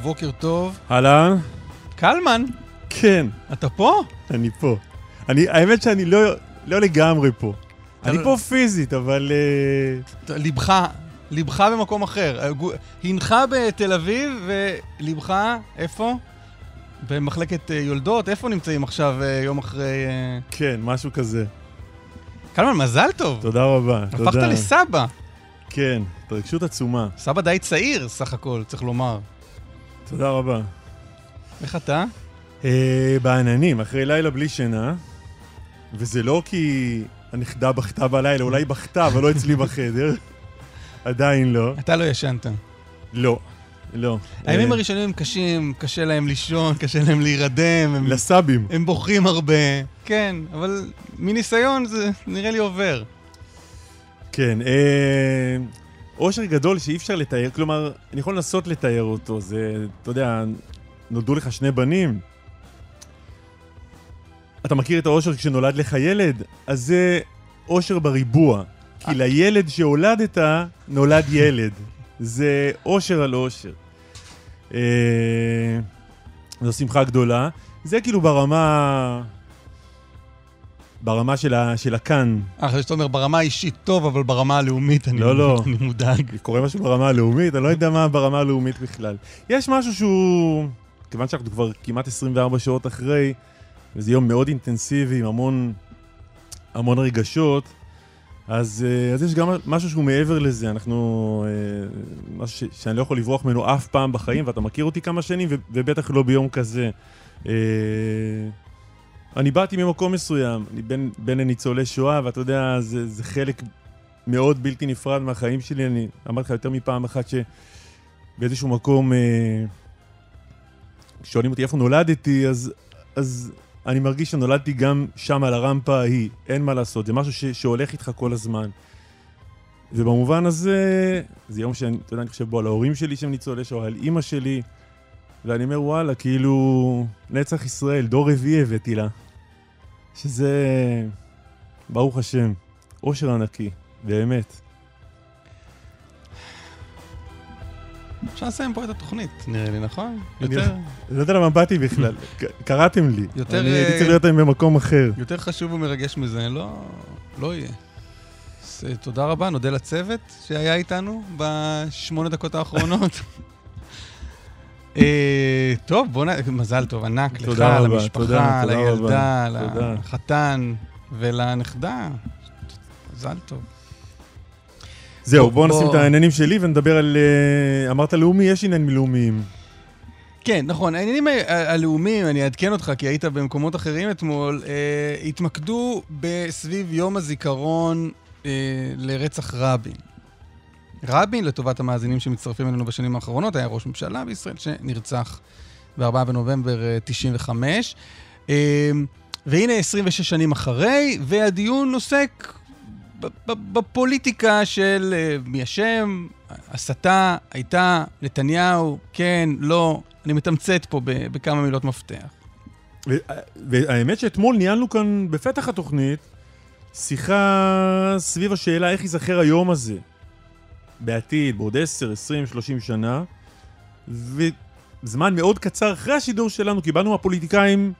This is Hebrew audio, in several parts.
ובוקר טוב. אהלן? קלמן, כן, אתה פה? אני פה. אני, האמת שאני לא, לא לגמרי פה. אתה אני לא- פה פיזית, אבל... ת- ליבך, ליבך במקום אחר. הנך בתל אביב וליבך, איפה? במחלקת אה, יולדות? איפה נמצאים עכשיו אה, יום אחרי... כן, משהו כזה. קלמן, מזל טוב. תודה רבה, הפכת תודה. לסבא. כן, התרגשות עצומה. סבא די צעיר, סך הכל, צריך לומר. תודה רבה. איך אתה? אה, בעננים, אחרי לילה בלי שינה, וזה לא כי הנכדה בכתה בלילה, אולי בכתה, אבל לא אצלי בחדר. עדיין לא. אתה לא ישנת. לא, לא. הימים אה, הראשונים הם קשים, קשה להם לישון, קשה להם להירדם, הם, לסבים. הם בוכים הרבה. כן, אבל מניסיון זה נראה לי עובר. כן, אה, אושר גדול שאי אפשר לתאר, כלומר, אני יכול לנסות לתאר אותו, זה, אתה יודע, נולדו לך שני בנים. אתה מכיר את האושר כשנולד לך ילד? אז זה אושר בריבוע. כי לילד שהולדת, נולד ילד. זה אושר על אושר. אה, זו שמחה גדולה. זה כאילו ברמה... ברמה של, ה, של הכאן, אה, חשבתי שאתה אומר ברמה האישית טוב, אבל ברמה הלאומית אני, לא, לא. אני מודאג. קורה משהו ברמה הלאומית, אני לא יודע מה ברמה הלאומית בכלל. יש משהו שהוא, כיוון שאנחנו כבר כמעט 24 שעות אחרי, וזה יום מאוד אינטנסיבי עם המון, המון רגשות, אז, אה, אז יש גם משהו שהוא מעבר לזה, אנחנו, אה, משהו ש, שאני לא יכול לברוח ממנו אף פעם בחיים, ואתה מכיר אותי כמה שנים, ו, ובטח לא ביום כזה. אני באתי ממקום מסוים, אני בן, בן לניצולי שואה, ואתה יודע, זה, זה חלק מאוד בלתי נפרד מהחיים שלי. אני אמרתי לך יותר מפעם אחת שבאיזשהו מקום, אה, שואלים אותי איפה נולדתי, אז, אז אני מרגיש שנולדתי גם שם על הרמפה ההיא, אין מה לעשות, זה משהו ש, שהולך איתך כל הזמן. ובמובן הזה, זה יום שאני, אתה יודע, אני חושב בו על ההורים שלי שהם ניצולי שואה, על אימא שלי, ואני אומר, וואלה, כאילו, נצח ישראל, דור רביעי הבאתי לה. שזה, ברוך השם, אושר ענקי, באמת. אפשר לסיים פה את התוכנית, נראה לי, נכון? יותר, אני לא יודע למה באתי בכלל, קראתם לי. יותר, אני אה, הייתי צריך להיות במקום אחר. יותר חשוב ומרגש מזה, לא, לא יהיה. אה, תודה רבה, נודה לצוות שהיה איתנו בשמונה דקות האחרונות. אה, טוב, בוא נ... מזל טוב ענק לך, למשפחה, תודה, לילדה, תודה. לחתן ולנכדה. מזל טוב. זהו, בוא- בואו נשים בוא- את העניינים שלי ונדבר על... אה, אמרת לאומי, יש עניינים לאומיים. כן, נכון. העניינים הלאומיים, אני אעדכן אותך, כי היית במקומות אחרים אתמול, אה, התמקדו בסביב יום הזיכרון אה, לרצח רבין. רבין, לטובת המאזינים שמצטרפים אלינו בשנים האחרונות, היה ראש ממשלה בישראל שנרצח ב-4 בנובמבר אה, 95. אה, והנה 26 שנים אחרי, והדיון עוסק בפוליטיקה של אה, מי אשם, הסתה, הייתה, נתניהו, כן, לא. אני מתמצת פה בכמה מילות מפתח. והאמת שאתמול ניהלנו כאן בפתח התוכנית שיחה סביב השאלה איך ייזכר היום הזה בעתיד, בעוד 10, 20, 30 שנה, וזמן מאוד קצר אחרי השידור שלנו קיבלנו מהפוליטיקאים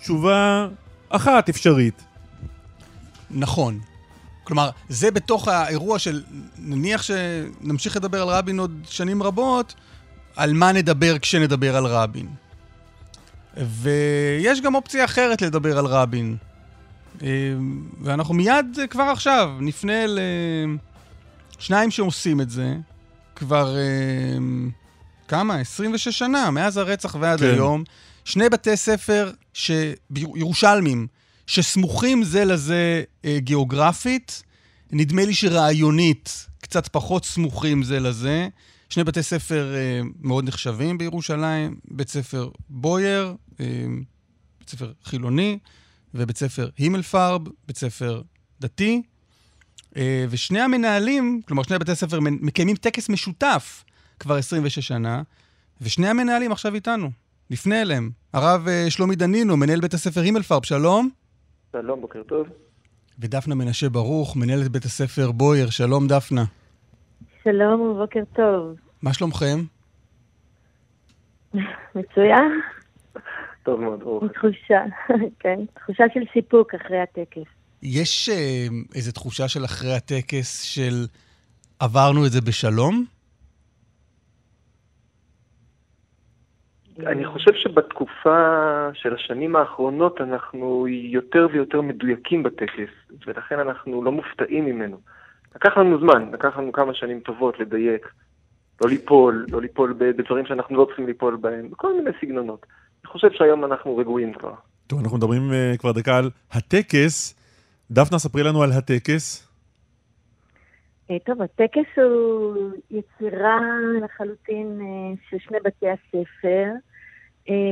תשובה אחת אפשרית. נכון. כלומר, זה בתוך האירוע של, נניח שנמשיך לדבר על רבין עוד שנים רבות, על מה נדבר כשנדבר על רבין. ויש גם אופציה אחרת לדבר על רבין. אה, ואנחנו מיד, כבר עכשיו, נפנה לשניים שעושים את זה, כבר אה, כמה? 26 שנה, מאז הרצח ועד כן. היום. שני בתי ספר ש... ירושלמים, שסמוכים זה לזה אה, גיאוגרפית, נדמה לי שרעיונית קצת פחות סמוכים זה לזה. שני בתי ספר אה, מאוד נחשבים בירושלים, בית ספר בוייר, אה, בית ספר חילוני, ובית ספר הימלפרב, בית ספר דתי. אה, ושני המנהלים, כלומר שני בתי ספר מקיימים טקס משותף כבר 26 שנה, ושני המנהלים עכשיו איתנו. נפנה אליהם. הרב אה, שלומי דנינו, מנהל בית הספר הימלפרב, שלום. שלום, בוקר טוב. ודפנה מנשה ברוך, מנהלת בית הספר בוייר, שלום דפנה. שלום ובוקר טוב. מה שלומכם? מצוין. טוב מאוד, ברוך. תחושה, כן, תחושה של סיפוק אחרי הטקס. יש אה, איזו תחושה של אחרי הטקס של עברנו את זה בשלום? אני חושב שבתקופה של השנים האחרונות אנחנו יותר ויותר מדויקים בטקס, ולכן אנחנו לא מופתעים ממנו. לקח לנו זמן, לקח לנו כמה שנים טובות לדייק, לא ליפול, לא ליפול בדברים שאנחנו לא צריכים ליפול בהם, בכל מיני סגנונות. אני חושב שהיום אנחנו רגועים כבר. טוב, אנחנו מדברים uh, כבר דקה על הטקס. דפנה, ספרי לנו על הטקס. אה, טוב, הטקס הוא יצירה לחלוטין אה, של שני בתי הספר.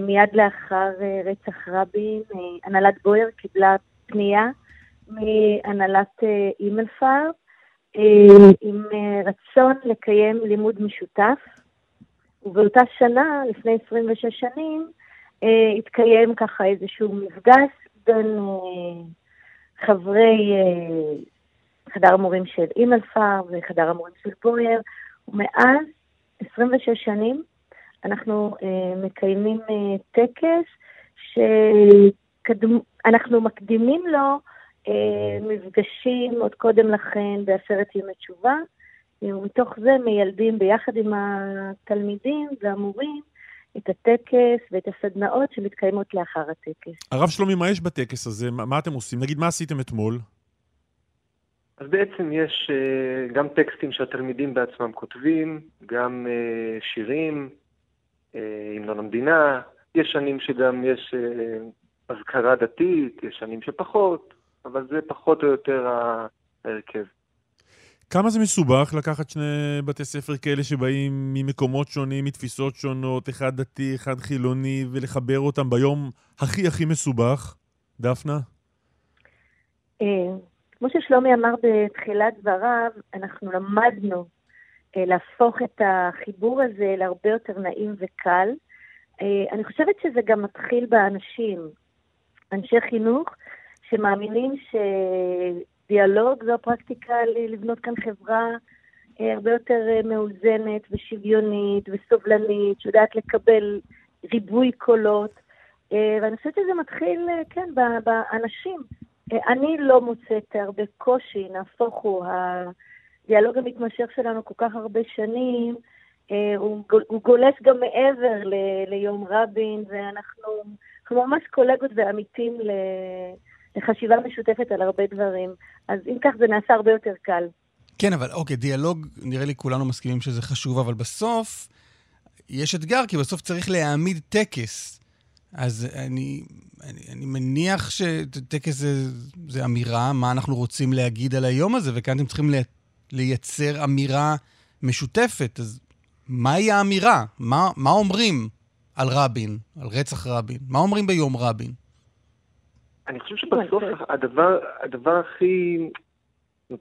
מיד לאחר רצח רבין, הנהלת בויר קיבלה פנייה מהנהלת אימלפארב אה, עם אה, רצון לקיים לימוד משותף, ובאותה שנה, לפני 26 שנים, אה, התקיים ככה איזשהו מפגש בין חברי חדר המורים של אימלפר וחדר המורים של בוייר, ומאז 26 שנים אנחנו מקיימים טקס שאנחנו מקדימים לו אה, מפגשים עוד קודם לכן בעשרת ימי תשובה, ומתוך זה מיילדים ביחד עם התלמידים והמורים את הטקס ואת הסדנאות שמתקיימות לאחר הטקס. הרב שלומי, מה יש בטקס הזה? מה אתם עושים? נגיד, מה עשיתם אתמול? אז בעצם יש uh, גם טקסטים שהתלמידים בעצמם כותבים, גם uh, שירים, המנון uh, המדינה, יש שנים שגם יש אזכרה דתית, יש שנים שפחות, אבל זה פחות או יותר ההרכב. כמה זה מסובך לקחת שני בתי ספר כאלה שבאים ממקומות שונים, מתפיסות שונות, אחד דתי, אחד חילוני, ולחבר אותם ביום הכי הכי מסובך? דפנה? אה, כמו ששלומי אמר בתחילת דבריו, אנחנו למדנו אה, להפוך את החיבור הזה להרבה יותר נעים וקל. אה, אני חושבת שזה גם מתחיל באנשים. אנשי חינוך שמאמינים שדיאלוג זו הפרקטיקה לבנות כאן חברה אה, הרבה יותר אה, מאוזנת ושוויונית וסובלנית, שיודעת לקבל ריבוי קולות. אה, ואני חושבת שזה מתחיל, כן, באנשים. אני לא מוצאת הרבה קושי, נהפוך הוא, הדיאלוג המתמשך שלנו כל כך הרבה שנים, הוא, גולש גם מעבר ליום רבין, ואנחנו ממש קולגות ועמיתים לחשיבה משותפת על הרבה דברים. אז אם כך, זה נעשה הרבה יותר קל. כן, אבל אוקיי, דיאלוג, נראה לי כולנו מסכימים שזה חשוב, אבל בסוף יש אתגר, כי בסוף צריך להעמיד טקס. אז אני, אני, אני מניח שטקס זה, זה אמירה, מה אנחנו רוצים להגיד על היום הזה, וכאן אתם צריכים לייצר אמירה משותפת. אז מהי האמירה? מה, מה אומרים על רבין, על רצח רבין? מה אומרים ביום רבין? אני חושב שבסוף הדבר, הדבר הכי,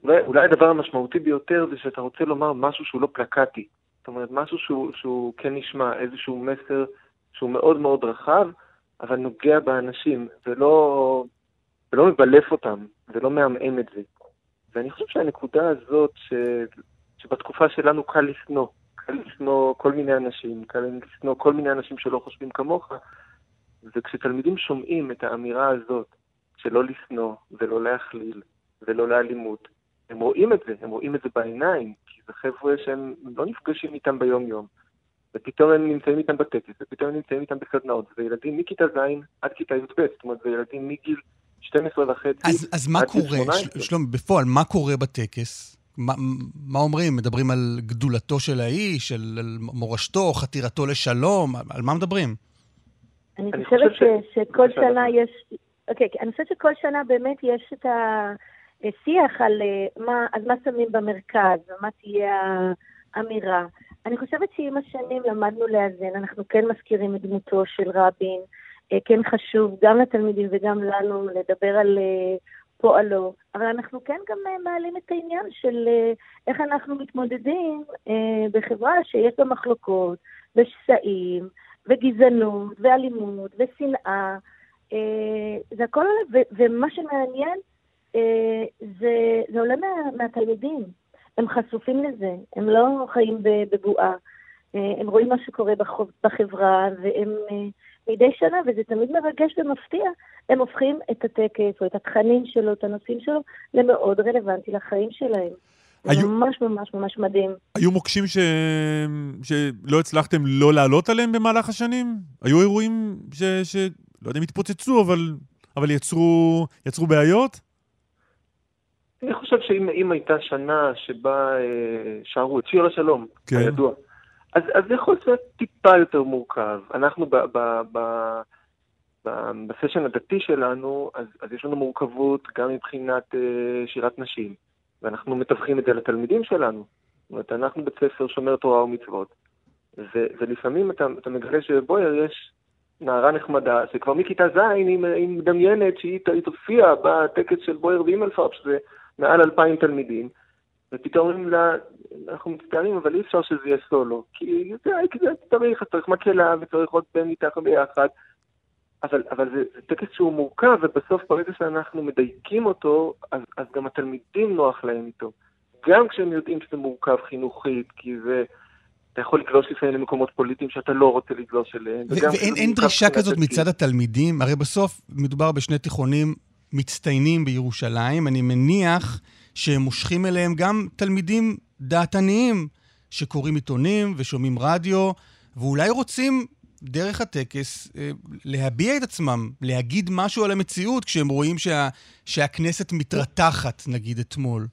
אולי, אולי הדבר המשמעותי ביותר זה שאתה רוצה לומר משהו שהוא לא פלקטי. זאת אומרת, משהו שהוא, שהוא כן נשמע, איזשהו מסר שהוא מאוד מאוד רחב, אבל נוגע באנשים, ולא, ולא מבלף אותם. ולא מעמעם את זה. ואני חושב שהנקודה הזאת, ש... שבתקופה שלנו קל לשנוא, קל לשנוא כל מיני אנשים, קל לשנוא כל מיני אנשים שלא חושבים כמוך, וכשתלמידים שומעים את האמירה הזאת, שלא לשנוא ולא להכליל ולא לאלימות, הם רואים את זה, הם רואים את זה בעיניים, כי זה חבר'ה שהם לא נפגשים איתם ביום-יום, ופתאום הם נמצאים איתם בטקס, ופתאום הם נמצאים איתם בסדנאות, זה ילדים מכיתה ז' עד כיתה י"ב, זאת אומרת, זה ילדים מגיל 12 וחצי אז, אז מה קורה, שלום, בפועל, מה קורה בטקס? מה, מה אומרים? מדברים על גדולתו של האיש, על, על מורשתו, חתירתו לשלום, על מה מדברים? אני, אני חושבת ש... שכל שנה יש... אוקיי, אני חושבת שכל שנה באמת יש את השיח על אה, מה, על מה שמים במרכז, ומה תהיה האמירה. אני חושבת שעם השנים למדנו לאזן, אנחנו כן מזכירים את דמותו של רבין, אה, כן חשוב גם לתלמידים וגם לנו לדבר על אה, פועלו, אבל אנחנו כן גם מעלים את העניין של איך אנחנו מתמודדים בחברה שיש בה מחלוקות ושסעים וגזענות ואלימות ושנאה. זה הכל עולה, ומה שמעניין זה, זה עולה מה, מהתלמידים. הם חשופים לזה, הם לא חיים בבועה. אה, הם רואים מה שקורה בחברה, והם אה, מדי שנה, וזה תמיד מרגש ומפתיע, הם הופכים את הטקס או את התכנים שלו, את הנושאים שלו, למאוד רלוונטי לחיים שלהם. היו... ממש ממש ממש מדהים. היו מוקשים ש... שלא הצלחתם לא לעלות עליהם במהלך השנים? היו אירועים ש... ש... לא יודע אם התפוצצו, אבל, אבל יצרו... יצרו בעיות? אני חושב שאם הייתה שנה שבה אה, שרו את שיר השלום, כן. הידוע, אז, אז זה יכול להיות טיפה יותר מורכב. אנחנו ב, ב, ב, ב, בסשן הדתי שלנו, אז, אז יש לנו מורכבות גם מבחינת אה, שירת נשים, ואנחנו מתווכים את זה לתלמידים שלנו. זאת אומרת, אנחנו בית ספר שומר תורה ומצוות, ו, ולפעמים אתה, אתה מגלה שבבויר יש נערה נחמדה, שכבר מכיתה ז' היא מדמיינת שהיא תופיע בטקס של בויר ואימלפרב, שזה מעל אלפיים תלמידים, ופתאום אומרים לה, אנחנו מצטערים, אבל אי אפשר שזה יהיה סולו, כי זה, זה צריך, צריך מקהלה וצריך עוד בן איתך ביחד, אבל, אבל זה, זה טקס שהוא מורכב, ובסוף ברגע שאנחנו מדייקים אותו, אז, אז גם התלמידים נוח להם איתו. גם כשהם יודעים שזה מורכב חינוכית, כי זה... אתה יכול לגלוש לפעמים למקומות פוליטיים שאתה לא רוצה לגלוש אליהם. ואין דרישה כזאת מצד התלמידים? הרי בסוף מדובר בשני תיכונים מצטיינים בירושלים. אני מניח שהם מושכים אליהם גם תלמידים דעתניים שקוראים עיתונים ושומעים רדיו, ואולי רוצים דרך הטקס אה, להביע את עצמם, להגיד משהו על המציאות כשהם רואים שה, שהכנסת מתרתחת, נגיד אתמול.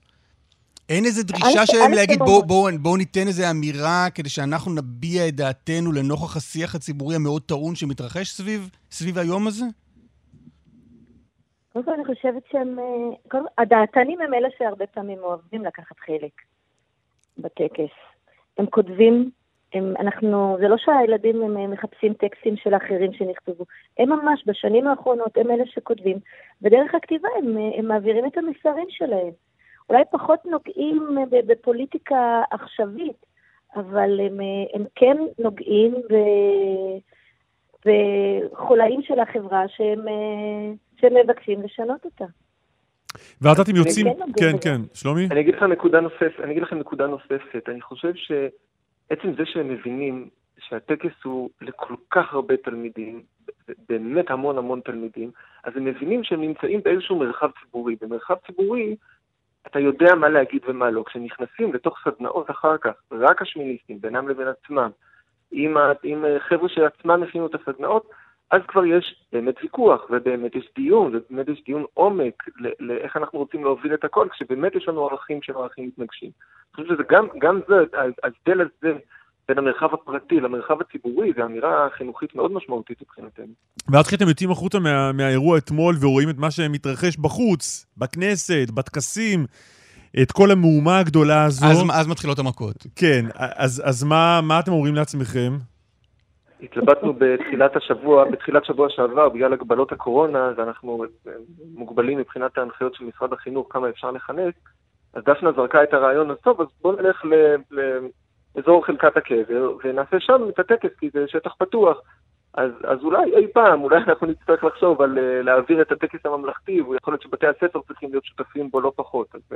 אין איזו דרישה שלהם להגיד, בואו בוא, בוא ניתן איזו אמירה כדי שאנחנו נביע את דעתנו לנוכח השיח הציבורי המאוד טעון שמתרחש סביב, סביב היום הזה? קודם כל אני חושבת שהם... אה, הדעתנים הם אלה שהרבה פעמים אוהבים לקחת חלק בטקס. הם כותבים, הם, אנחנו, זה לא שהילדים הם אה, מחפשים טקסטים של אחרים שנכתבו, הם ממש בשנים האחרונות הם אלה שכותבים, ודרך הכתיבה הם, הם מעבירים את המסרים שלהם. אולי פחות נוגעים בפוליטיקה עכשווית, אבל הם, הם כן נוגעים ב... בחולאים של החברה שהם... שמבקשים לשנות אותה. ואז אתם יוצאים, כן, כן, שלומי? אני אגיד לך נקודה נוספת, אני אגיד לכם נקודה נוספת. אני חושב שעצם זה שהם מבינים שהטקס הוא לכל כך הרבה תלמידים, באמת המון המון תלמידים, אז הם מבינים שהם נמצאים באיזשהו מרחב ציבורי. במרחב ציבורי אתה יודע מה להגיד ומה לא. כשנכנסים לתוך סדנאות אחר כך, רק השמיניסטים, בינם לבין עצמם, עם, עם חבר'ה שעצמם הכינו את הסדנאות, אז כבר יש באמת ויכוח, ובאמת יש דיון, ובאמת יש דיון עומק לאיך אנחנו רוצים להוביל את הכל, כשבאמת יש לנו ערכים שהם ערכים מתנגשים. אני חושב שזה גם, גם זה, ההבדל הזה בין המרחב הפרטי למרחב הציבורי, זו אמירה חינוכית מאוד משמעותית מבחינתנו. ואז כשאתם יוצאים החוצה מה, מהאירוע אתמול ורואים את מה שמתרחש בחוץ, בכנסת, בטקסים, את כל המהומה הגדולה הזו... אז, אז מתחילות המכות. כן, אז, אז מה, מה אתם אומרים לעצמכם? התלבטנו בתחילת השבוע, בתחילת שבוע שעבר, בגלל הגבלות הקורונה, אז אנחנו מוגבלים מבחינת ההנחיות של משרד החינוך, כמה אפשר לכנס, אז דפנה זרקה את הרעיון, אז טוב, אז בואו נלך לאזור חלקת הקבר, ונעשה שם את הטקס, כי זה שטח פתוח. אז, אז אולי אי פעם, אולי אנחנו נצטרך לחשוב על uh, להעביר את הטקס הממלכתי, ויכול להיות שבתי הספר צריכים להיות שותפים בו לא פחות. אז uh,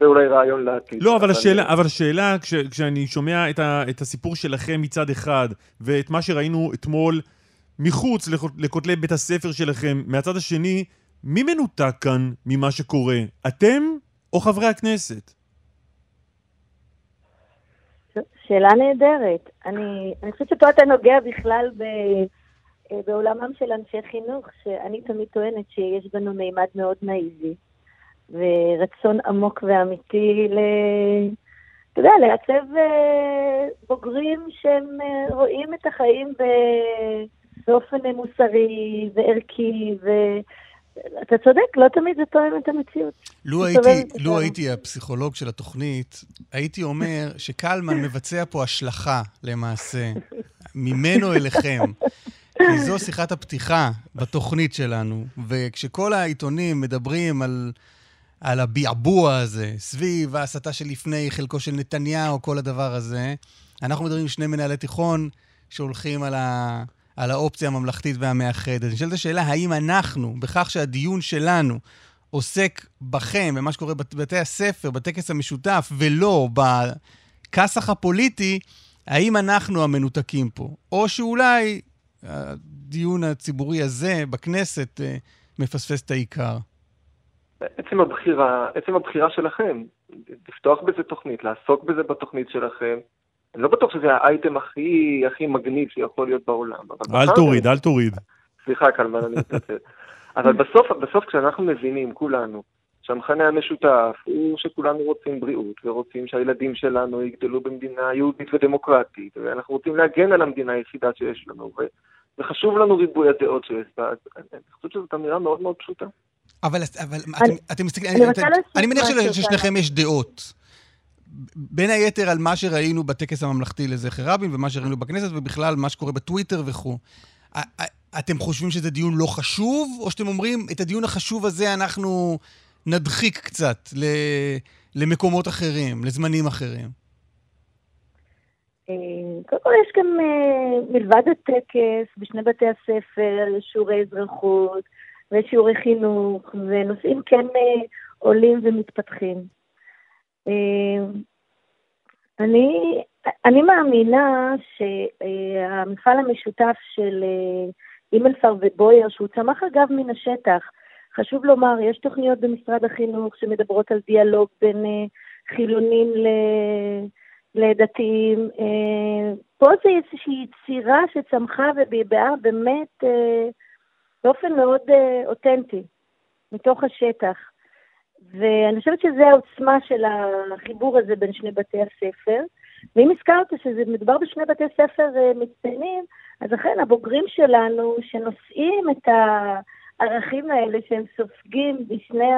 זה אולי רעיון לעתיד. לא, אבל השאלה, אבל השאלה כש, כשאני שומע את, ה, את הסיפור שלכם מצד אחד, ואת מה שראינו אתמול מחוץ לכותלי בית הספר שלכם, מהצד השני, מי מנותק כאן ממה שקורה? אתם או חברי הכנסת? שאלה נהדרת. אני, אני חושבת שפה אתה נוגע בכלל ב, אה, בעולמם של אנשי חינוך, שאני תמיד טוענת שיש בנו מימד מאוד נאיבי, ורצון עמוק ואמיתי ל... אתה יודע, לעצב אה, בוגרים שהם אה, רואים את החיים באופן מוסרי וערכי, ו... אתה צודק, לא תמיד זה תואם את המציאות. לו הייתי, לו הייתי הפסיכולוג של התוכנית, הייתי אומר שקלמן מבצע פה השלכה, למעשה, ממנו אליכם. כי זו שיחת הפתיחה בתוכנית שלנו, וכשכל העיתונים מדברים על, על הביעבוע הזה, סביב ההסתה שלפני חלקו של נתניהו, כל הדבר הזה, אנחנו מדברים עם שני מנהלי תיכון שהולכים על ה... על האופציה הממלכתית והמאחדת. נשאלת השאלה, האם אנחנו, בכך שהדיון שלנו עוסק בכם, במה שקורה בבתי הספר, בטקס המשותף, ולא בכסח הפוליטי, האם אנחנו המנותקים פה? או שאולי הדיון הציבורי הזה בכנסת אה, מפספס את העיקר? עצם הבחירה, עצם הבחירה שלכם, לפתוח בזה תוכנית, לעסוק בזה בתוכנית שלכם, אני לא בטוח שזה האייטם הכי, הכי מגניב שיכול להיות בעולם. אל תוריד, אל תוריד. סליחה, קלמן, אני מתנצל. אבל בסוף, בסוף כשאנחנו מבינים, כולנו, שהמכנה המשותף הוא שכולנו רוצים בריאות, ורוצים שהילדים שלנו יגדלו במדינה יהודית ודמוקרטית, ואנחנו רוצים להגן על המדינה היחידה שיש לנו, וחשוב לנו ריבוי הדעות שיש בה, אז אני חושבת שזאת אמירה מאוד מאוד פשוטה. אבל, אבל אני, אתם מסתכלים, אני, אני, אני מניח שלשניכם יש דעות. בין היתר על מה שראינו בטקס הממלכתי לזכר רבין ומה שראינו בכנסת ובכלל מה שקורה בטוויטר וכו'. אתם חושבים שזה דיון לא חשוב, או שאתם אומרים, את הדיון החשוב הזה אנחנו נדחיק קצת למקומות אחרים, לזמנים אחרים? אה, קודם כל יש גם, אה, מלבד הטקס, בשני בתי הספר יש שיעורי אזרחות ושיעורי חינוך, ונושאים כן אה, עולים ומתפתחים. אה, אני, אני מאמינה שהמפעל המשותף של אה, אימלפר ובויר, שהוא צמח אגב מן השטח, חשוב לומר, יש תוכניות במשרד החינוך שמדברות על דיאלוג בין אה, חילונים ל... לדתיים. פה זה איזושהי יצירה שצמחה ובעבעה באמת באופן מאוד אותנטי, מתוך השטח. ואני חושבת שזו העוצמה של החיבור הזה בין שני בתי הספר. ואם הזכרת שזה מדובר בשני בתי ספר uh, מצטיינים, אז אכן הבוגרים שלנו שנושאים את הערכים האלה שהם סופגים בשני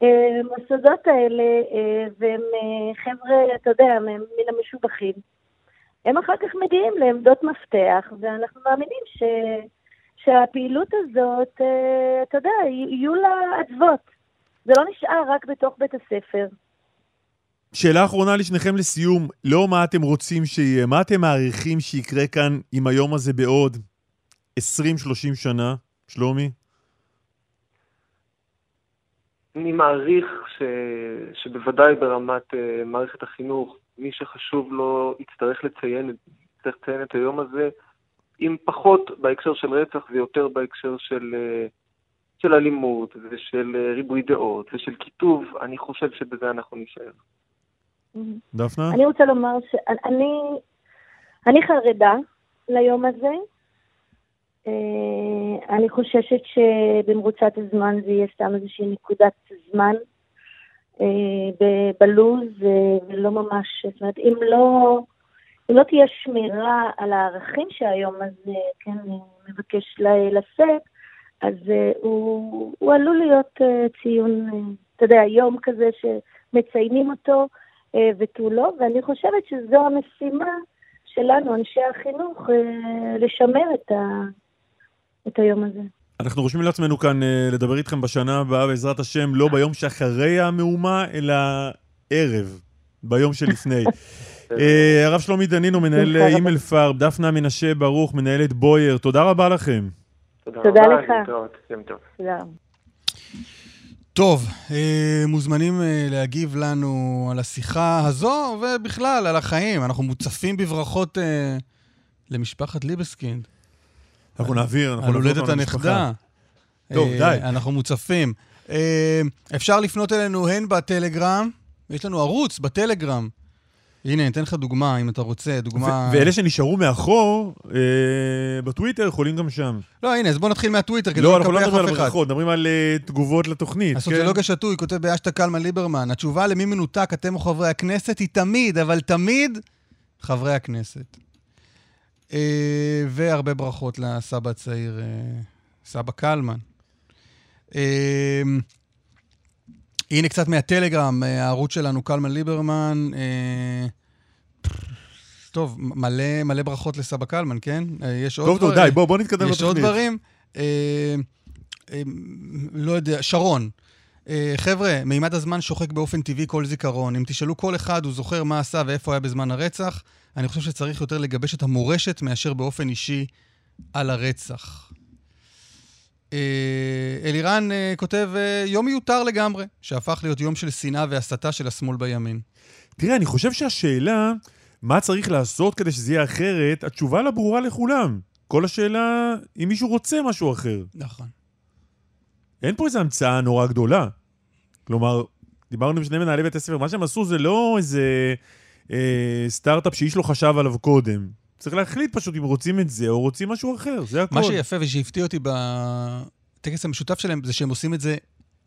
המוסדות האלה, uh, והם uh, חבר'ה, אתה יודע, מן המשובחים, הם אחר כך מגיעים לעמדות מפתח, ואנחנו מאמינים ש... שהפעילות הזאת, אתה יודע, יהיו לה אדוות. זה לא נשאר רק בתוך בית הספר. שאלה אחרונה לשניכם לסיום, לא מה אתם רוצים שיהיה, מה אתם מעריכים שיקרה כאן עם היום הזה בעוד 20-30 שנה? שלומי? אני מעריך ש... שבוודאי ברמת uh, מערכת החינוך, מי שחשוב לו יצטרך לציין, יצטרך לציין את היום הזה, אם פחות בהקשר של רצח ויותר בהקשר של uh, של אלימות ושל אה, ריבוי דעות ושל קיטוב, אני חושב שבזה אנחנו נישאר. דפנה? אני רוצה לומר שאני אני חרדה ליום הזה. אה, אני חוששת שבמרוצת הזמן זה יהיה סתם איזושהי נקודת זמן אה, בלוז, ולא ממש, זאת אומרת, אם לא, אם לא תהיה שמירה על הערכים שהיום הזה כן מבקש לשאת, אז uh, הוא, הוא עלול להיות uh, ציון, uh, אתה יודע, יום כזה שמציינים אותו uh, ותו לא, ואני חושבת שזו המשימה שלנו, אנשי החינוך, uh, לשמר את, ה, את היום הזה. אנחנו רושמים לעצמנו כאן uh, לדבר איתכם בשנה הבאה, בעזרת השם, לא ביום שאחרי המהומה, אלא ערב, ביום שלפני. אה, הרב שלומי דנינו, מנהל. אימייל פארם, דפנה מנשה ברוך, מנהלת בוייר, תודה רבה לכם. תודה תודה רבה, לך. להתראות, יום טוב. תודה. טוב, אה, מוזמנים אה, להגיב לנו על השיחה הזו, ובכלל, על החיים. אנחנו מוצפים בברכות אה, למשפחת ליבסקינד. אנחנו נעביר, אנחנו על נעביר אותם למשפחה. הנכדה. טוב, די. אנחנו מוצפים. אפשר לפנות אלינו הן בטלגרם, יש לנו ערוץ בטלגרם. הנה, אני אתן לך דוגמה, אם אתה רוצה, דוגמה... ואלה שנשארו מאחור, אה, בטוויטר, יכולים גם שם. לא, הנה, אז בוא נתחיל מהטוויטר, כדי לא, לא אנחנו לא לקפח מדברים אף על אחד. ברכות, מדברים על אה, תגובות לתוכנית, כן? הסוציולוג השתוי כותב באשטג קלמן ליברמן, התשובה למי מנותק, אתם או חברי הכנסת, היא תמיד, אבל תמיד, חברי הכנסת. אה, והרבה ברכות לסבא הצעיר, אה, סבא קלמן. הנה קצת מהטלגרם, אה, הערוץ שלנו, קלמן ליברמן. אה, טוב, מלא, מלא ברכות לסבא קלמן, כן? אה, יש עוד טוב, טוב, דברים? די, בוא בוא נתקדם יש עוד לתוכנית. דברים? לא יודע, שרון. חבר'ה, מימד הזמן שוחק באופן טבעי כל זיכרון. אם תשאלו כל אחד, הוא זוכר מה עשה ואיפה היה בזמן הרצח, אני חושב שצריך יותר לגבש את המורשת מאשר באופן אישי על הרצח. אה, אלירן אה, כותב, אה, יום מיותר לגמרי, שהפך להיות יום של שנאה והסתה של השמאל בימין. תראה, אני חושב שהשאלה, מה צריך לעשות כדי שזה יהיה אחרת, התשובה לה ברורה לכולם. כל השאלה, אם מישהו רוצה משהו אחר. נכון. אין פה איזו המצאה נורא גדולה. כלומר, דיברנו עם שני מנהלי בית הספר, מה שהם עשו זה לא איזה אה, סטארט-אפ שאיש לא חשב עליו קודם. צריך להחליט פשוט אם רוצים את זה או רוצים משהו אחר, זה הכל. מה שיפה ושהפתיע אותי בטקס המשותף שלהם, זה שהם עושים את זה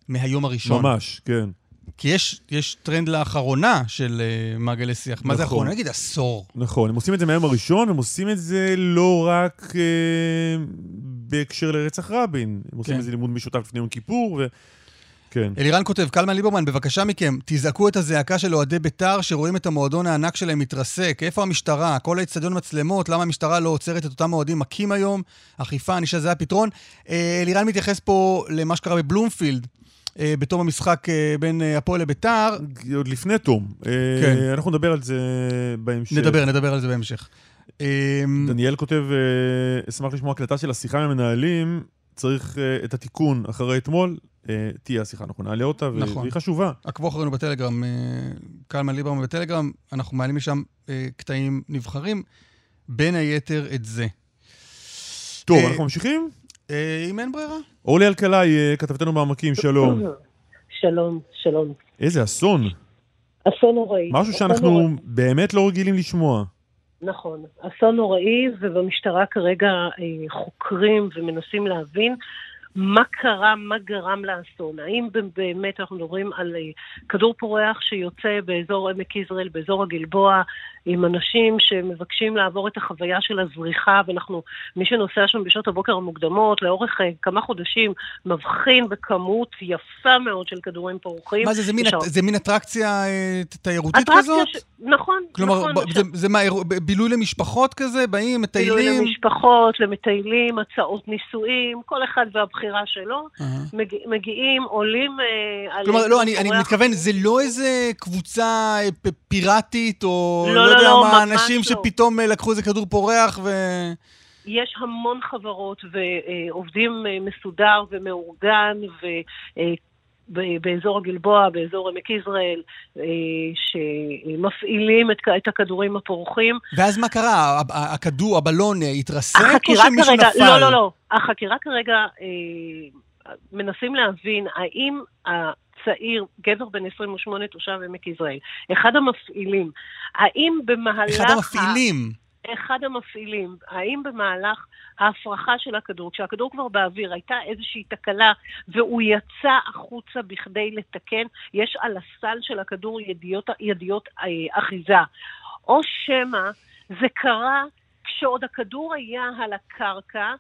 מהיום הראשון. ממש, כן. כי יש, יש טרנד לאחרונה של uh, מעגלי שיח. מה זה נכון. אחרונה? נגיד עשור. נכון, הם עושים את זה מהיום הראשון, הם עושים את זה לא רק אה, בהקשר לרצח רבין. הם עושים כן. את זה לימוד משותף לפני יום כיפור, ו... כן. אלירן כותב, קלמן ליברמן, בבקשה מכם, תזעקו את הזעקה של אוהדי בית"ר שרואים את המועדון הענק שלהם מתרסק. איפה המשטרה? כל האצטדיון מצלמות, למה המשטרה לא עוצרת את אותם אוהדים מכים היום? אכיפה, ענישה, זה הפתרון. אה, אלירן מתייחס פה למה שקרה בבלומפילד, אה, בתום המשחק אה, בין הפועל לבית"ר. עוד לפני תום. כן. אנחנו נדבר על זה בהמשך. נדבר, נדבר על זה בהמשך. דניאל כותב, אשמח לשמוע הקלטה של השיחה עם המנהלים, צריך את התיקון אחרי אתמול, תהיה השיחה, אנחנו נעלה אותה, נכון. והיא חשובה. עקבו אחרינו בטלגרם, אה, קלמן ליברמן בטלגרם, אנחנו מעלים משם אה, קטעים נבחרים, בין היתר את זה. טוב, אה, אנחנו ממשיכים? אה, אם אין ברירה. אורלי אלקלעי, אה, כתבתנו בעמקים, שלום. שלום, שלום. איזה אסון. אסון נוראי. משהו שאנחנו. באמת לא רגילים לשמוע. נכון. אסון נוראי, ובמשטרה כרגע אה, חוקרים ומנסים להבין מה קרה, מה גרם לאסון. האם באמת אנחנו מדברים על אה, כדור פורח שיוצא באזור עמק יזרעאל, באזור הגלבוע, עם אנשים שמבקשים לעבור את החוויה של הזריחה, ואנחנו, מי שנוסע שם בשעות הבוקר המוקדמות, לאורך אה, כמה חודשים, מבחין בכמות יפה מאוד של כדורים פורחים. מה זה, זה מין, יש זה מין אטרקציה אה, תיירותית אטרקציה כזאת? ש... נכון, כלומר, נכון. עכשיו, זה, זה מה, בילוי למשפחות כזה? באים, בילוי מטיילים? למשפחות, למטיילים, הצעות נישואים, כל אחד והבחירה שלו. אהה. מגיע, מגיעים, עולים אה. כלומר, לא, אני, אני מתכוון, זה לא איזה קבוצה פיראטית, או לא, לא לא, יודע לא, מה, אנשים לא. שפתאום אה, לקחו איזה כדור פורח ו... יש המון חברות ועובדים אה, מסודר ומאורגן ו... אה, באזור הגלבוע, באזור עמק יזרעאל, שמפעילים את, הכדורים הפורחים. ואז מה קרה? הכדור, הבלון התרסק, או שמישהו כרגע, נפל? לא, לא, לא. החקירה כרגע, מנסים להבין האם הצעיר, גבר בן 28, תושב עמק יזרעאל, אחד המפעילים, האם במהלך... אחד המפעילים. אחד המפעילים, האם במהלך ההפרחה של הכדור, כשהכדור כבר באוויר, הייתה איזושהי תקלה והוא יצא החוצה בכדי לתקן, יש על הסל של הכדור ידיות, ידיות אה, אחיזה. או שמא זה קרה כשעוד הכדור היה על הקרקע,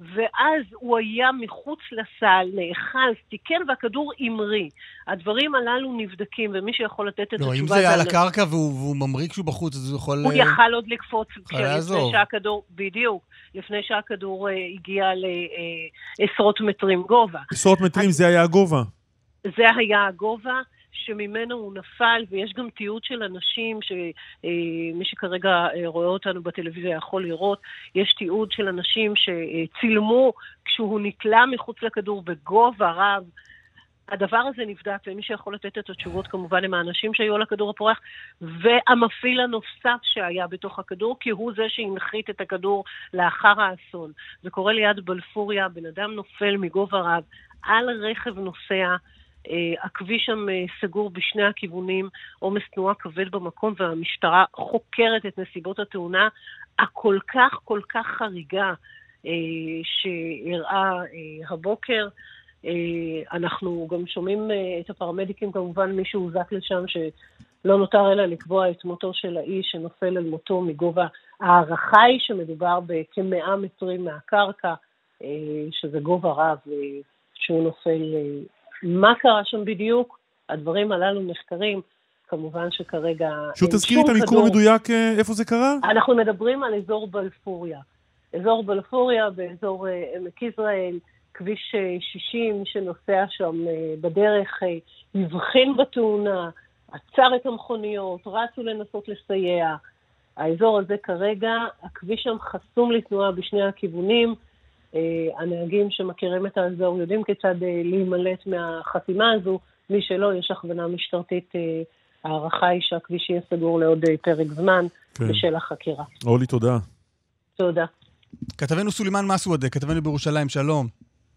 ואז הוא היה מחוץ לסל, נאחז, תיקן והכדור המריא. הדברים הללו נבדקים, ומי שיכול לתת את לא, אם התשובה... זה על הנ- הקרקע והוא והוא ממריא כשהוא בחוץ, אז הוא יכול... הוא אה, יכל עוד לקפוץ יכול. לפני שהכדור, בדיוק, לפני שהכדור אה, הגיע לעשרות מטרים גובה. עשרות מטרים זה היה הגובה. זה היה הגובה שממנו הוא נפל, ויש גם תיעוד של אנשים, שמי שכרגע רואה אותנו בטלוויזיה יכול לראות, יש תיעוד של אנשים שצילמו כשהוא נתלה מחוץ לכדור בגובה רב. הדבר הזה נבדק, ומי שיכול לתת את התשובות כמובן הם האנשים שהיו על הכדור הפורח, והמפעיל הנוסף שהיה בתוך הכדור, כי הוא זה שהנחית את הכדור לאחר האסון. זה קורה ליד בלפוריה, בן אדם נופל מגובה רב על רכב נוסע, אה, הכביש שם אה, סגור בשני הכיוונים, עומס תנועה כבד במקום, והמשטרה חוקרת את נסיבות התאונה הכל כך כל כך חריגה אה, שאירעה הבוקר. אנחנו גם שומעים את הפרמדיקים, כמובן מי שהוזק לשם, שלא נותר אלא לקבוע את מותו של האיש שנופל אל מותו מגובה. ההערכה היא שמדובר בכמאה מטרים מהקרקע, שזה גובה רב, שהוא נופל מה קרה שם בדיוק? הדברים הללו נחקרים. כמובן שכרגע... שוב תזכירי את המיקום המדויק, אה, איפה זה קרה? אנחנו מדברים על אזור בלפוריה. אזור בלפוריה באזור אה, עמק יזרעאל, כביש 60, אה, שנוסע שם בדרך, הבחין בתאונה, עצר את המכוניות, רצו לנסות לסייע. האזור הזה כרגע, הכביש שם חסום לתנועה בשני הכיוונים. אה, הנהגים שמכירים את האזור יודעים כיצד אה, להימלט מהחסימה הזו. מי שלא, יש הכוונה משטרתית. אה, ההערכה היא שהכביש יהיה סגור לעוד פרק זמן כן. בשל החקירה. אורלי, תודה. תודה. כתבנו סולימאן מסוודה, כתבנו בירושלים, שלום.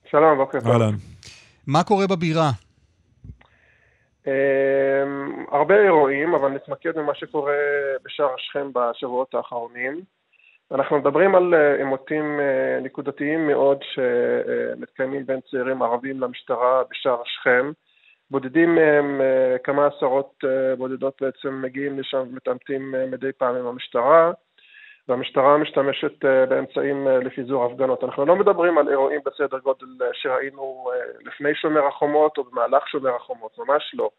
שלום, בוקר טוב. אהלן. מה קורה בבירה? הרבה אירועים, אבל נתמקד במה שקורה בשער השכם בשבועות האחרונים. אנחנו מדברים על אה, עימותים אה, נקודתיים מאוד שמתקיימים בין צעירים ערבים למשטרה בשער שכם. בודדים מהם, אה, כמה עשרות בודדות בעצם מגיעים לשם ומתעמתים מדי פעם עם המשטרה, והמשטרה משתמשת באמצעים לפיזור הפגנות. אנחנו לא מדברים על אירועים בסדר גודל שראינו לפני שומר החומות או במהלך שומר החומות, ממש לא.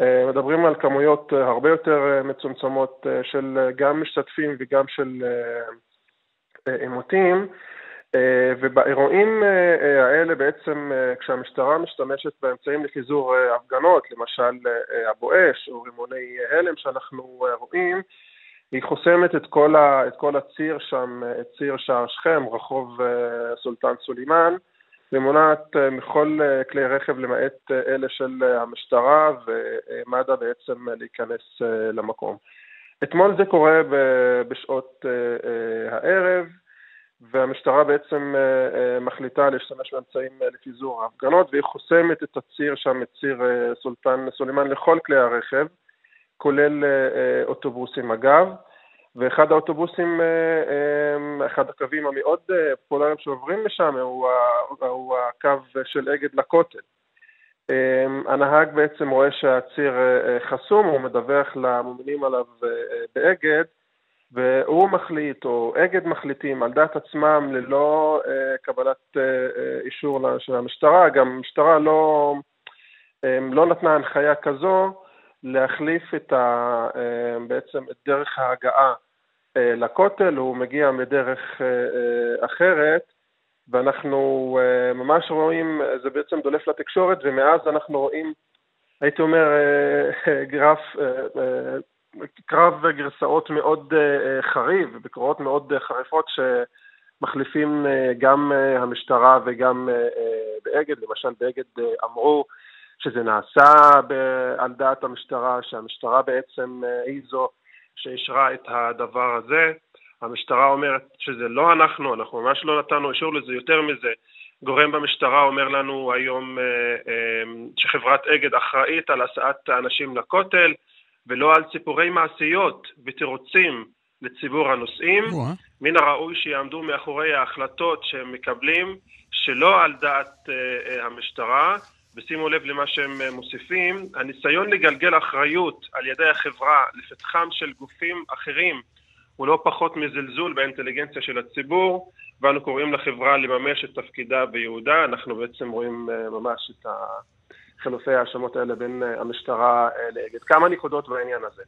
אה, מדברים על כמויות אה, הרבה יותר אה, מצומצמות של גם משתתפים וגם של עימותים, ובאירועים האלה בעצם כשהמשטרה משתמשת באמצעים לחיזור הפגנות, למשל הבואש או רימוני הלם שאנחנו רואים, היא חוסמת את כל, ה, את כל הציר שם, את ציר שער שכם, רחוב סולטן סולימאן, ומונעת אה, מכל אה, כלי רכב למעט אה, אלה של המשטרה ומד"א בעצם להיכנס למקום. אתמול זה קורה בשעות הערב והמשטרה בעצם מחליטה להשתמש באמצעים לפיזור ההפגנות והיא חוסמת את הציר שם, את ציר סולטן סולימאן לכל כלי הרכב, כולל אוטובוסים אגב. ואחד האוטובוסים, אה, אה, אחד הקווים המאוד אה, פופולריים שעוברים לשם הוא, הוא הקו של אגד לכותל. הנהג בעצם רואה שהציר חסום, הוא מדווח למומנים עליו באגד, והוא מחליט, או אגד מחליטים על דעת עצמם ללא קבלת אישור של המשטרה, גם המשטרה לא, לא נתנה הנחיה כזו להחליף את ה, בעצם את דרך ההגעה אה, לכותל, הוא מגיע מדרך אה, אה, אחרת, ואנחנו ממש רואים, זה בעצם דולף לתקשורת, ומאז אנחנו רואים, הייתי אומר, גרף, קרב גרסאות מאוד חריב, בקרואות מאוד חריפות שמחליפים גם המשטרה וגם באגד, למשל באגד אמרו שזה נעשה על דעת המשטרה, שהמשטרה בעצם היא זו שאישרה את הדבר הזה. המשטרה אומרת שזה לא אנחנו, אנחנו ממש לא נתנו אישור לזה. יותר מזה, גורם במשטרה אומר לנו היום אה, אה, שחברת אגד אחראית על הסעת האנשים לכותל, ולא על סיפורי מעשיות ותירוצים לציבור הנוסעים. מן הראוי שיעמדו מאחורי ההחלטות שהם מקבלים, שלא על דעת אה, המשטרה. ושימו לב למה שהם אה, מוסיפים, הניסיון לגלגל אחריות על ידי החברה לפתחם של גופים אחרים הוא לא פחות מזלזול באינטליגנציה של הציבור, ואנו קוראים לחברה לממש את תפקידה וייעודה. אנחנו בעצם רואים אה, ממש את חילופי ההאשמות האלה בין אה, המשטרה לאגד. כמה נקודות בעניין הזה.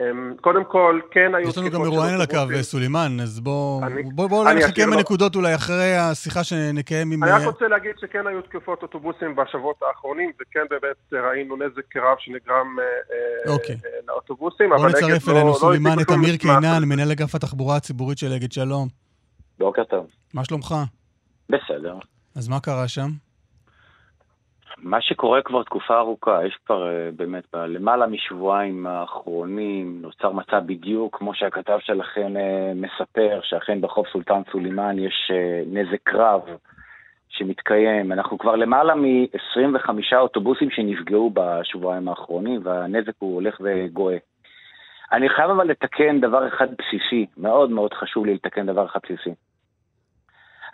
אמ, קודם כל, כן היו יש לנו גם מרואיין על. הקו, סולימאן, אז בוא אני- בוא- בוא אולי אני נחכה עם הנקודות אולי אחרי השיחה שנקיים עם... אני רק אה, רוצה להגיד שכן היו תקיפות אוטובוסים בשבועות האחרונים, וכן באמת ראינו נזק רב שנגרם אה, אה, אוקיי. לאוטובוסים, בוא אבל אגד נצרף לא- אלינו לא סולימן הציגו את אמיר. קינן, מנהל אגף התחבורה הציבורית של אגד שלום. בוקר טוב. מה שלומך? בסדר. אז מה קרה שם? מה שקורה כבר תקופה ארוכה, יש כבר אה, באמת למעלה משבועיים האחרונים נוצר מצב בדיוק כמו שהכתב שלכם אה, מספר, שאכן ברחוב סולטן סולימאן יש אה, נזק רב שמתקיים. אנחנו כבר למעלה מ-25 אוטובוסים שנפגעו בשבועיים האחרונים והנזק הוא הולך וגואה. אני חייב אבל לתקן דבר אחד בסיסי, מאוד מאוד חשוב לי לתקן דבר אחד בסיסי.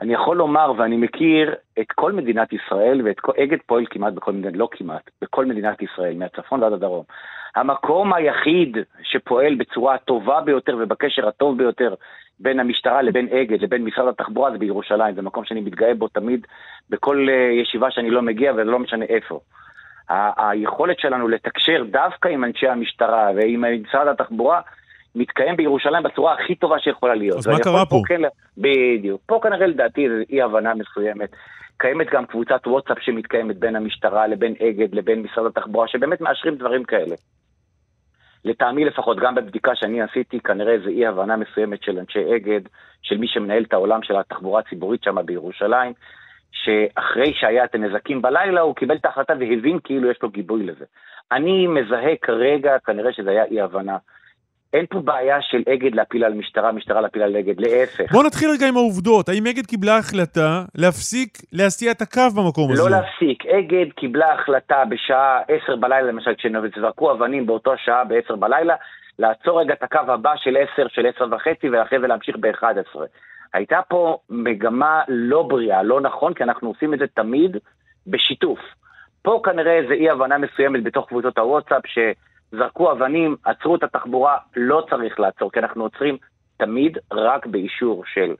אני יכול לומר, ואני מכיר את כל מדינת ישראל, ואת כל, אגד פועל כמעט בכל מדינת, לא כמעט, בכל מדינת ישראל, מהצפון ועד הדרום. המקום היחיד שפועל בצורה הטובה ביותר ובקשר הטוב ביותר בין המשטרה לבין אגד, לבין משרד התחבורה, זה בירושלים. זה מקום שאני מתגאה בו תמיד בכל uh, ישיבה שאני לא מגיע, ולא משנה איפה. היכולת שלנו לתקשר דווקא עם אנשי המשטרה ועם משרד התחבורה, מתקיים בירושלים בצורה הכי טובה שיכולה להיות. אז מה קרה פה? כן, בדיוק. פה כנראה לדעתי זה אי הבנה מסוימת. קיימת גם קבוצת וואטסאפ שמתקיימת בין המשטרה לבין אגד לבין משרד התחבורה, שבאמת מאשרים דברים כאלה. לטעמי לפחות, גם בבדיקה שאני עשיתי, כנראה זה אי הבנה מסוימת של אנשי אגד, של מי שמנהל את העולם של התחבורה הציבורית שם בירושלים, שאחרי שהיה את הנזקים בלילה, הוא קיבל את ההחלטה והבין כאילו יש לו גיבוי לזה. אני מזהה כרגע, כנראה שזה היה אי הבנה. אין פה בעיה של אגד להפיל על משטרה, משטרה להפיל על אגד, להפך. בוא נתחיל רגע עם העובדות. האם אגד קיבלה החלטה להפסיק להסיע את הקו במקום הזה? לא להפסיק. אגד קיבלה החלטה בשעה 10 בלילה, למשל, כשזרקו אבנים באותו שעה ב-10 בלילה, לעצור רגע את הקו הבא של 10, של 10 וחצי, ואחרי זה להמשיך ב-11. הייתה פה מגמה לא בריאה, לא נכון, כי אנחנו עושים את זה תמיד בשיתוף. פה כנראה זה אי הבנה מסוימת בתוך קבוצות הוואטסאפ, שזרקו אבנים, עצרו את התחבורה, לא צריך לעצור, כי אנחנו עוצרים תמיד רק באישור של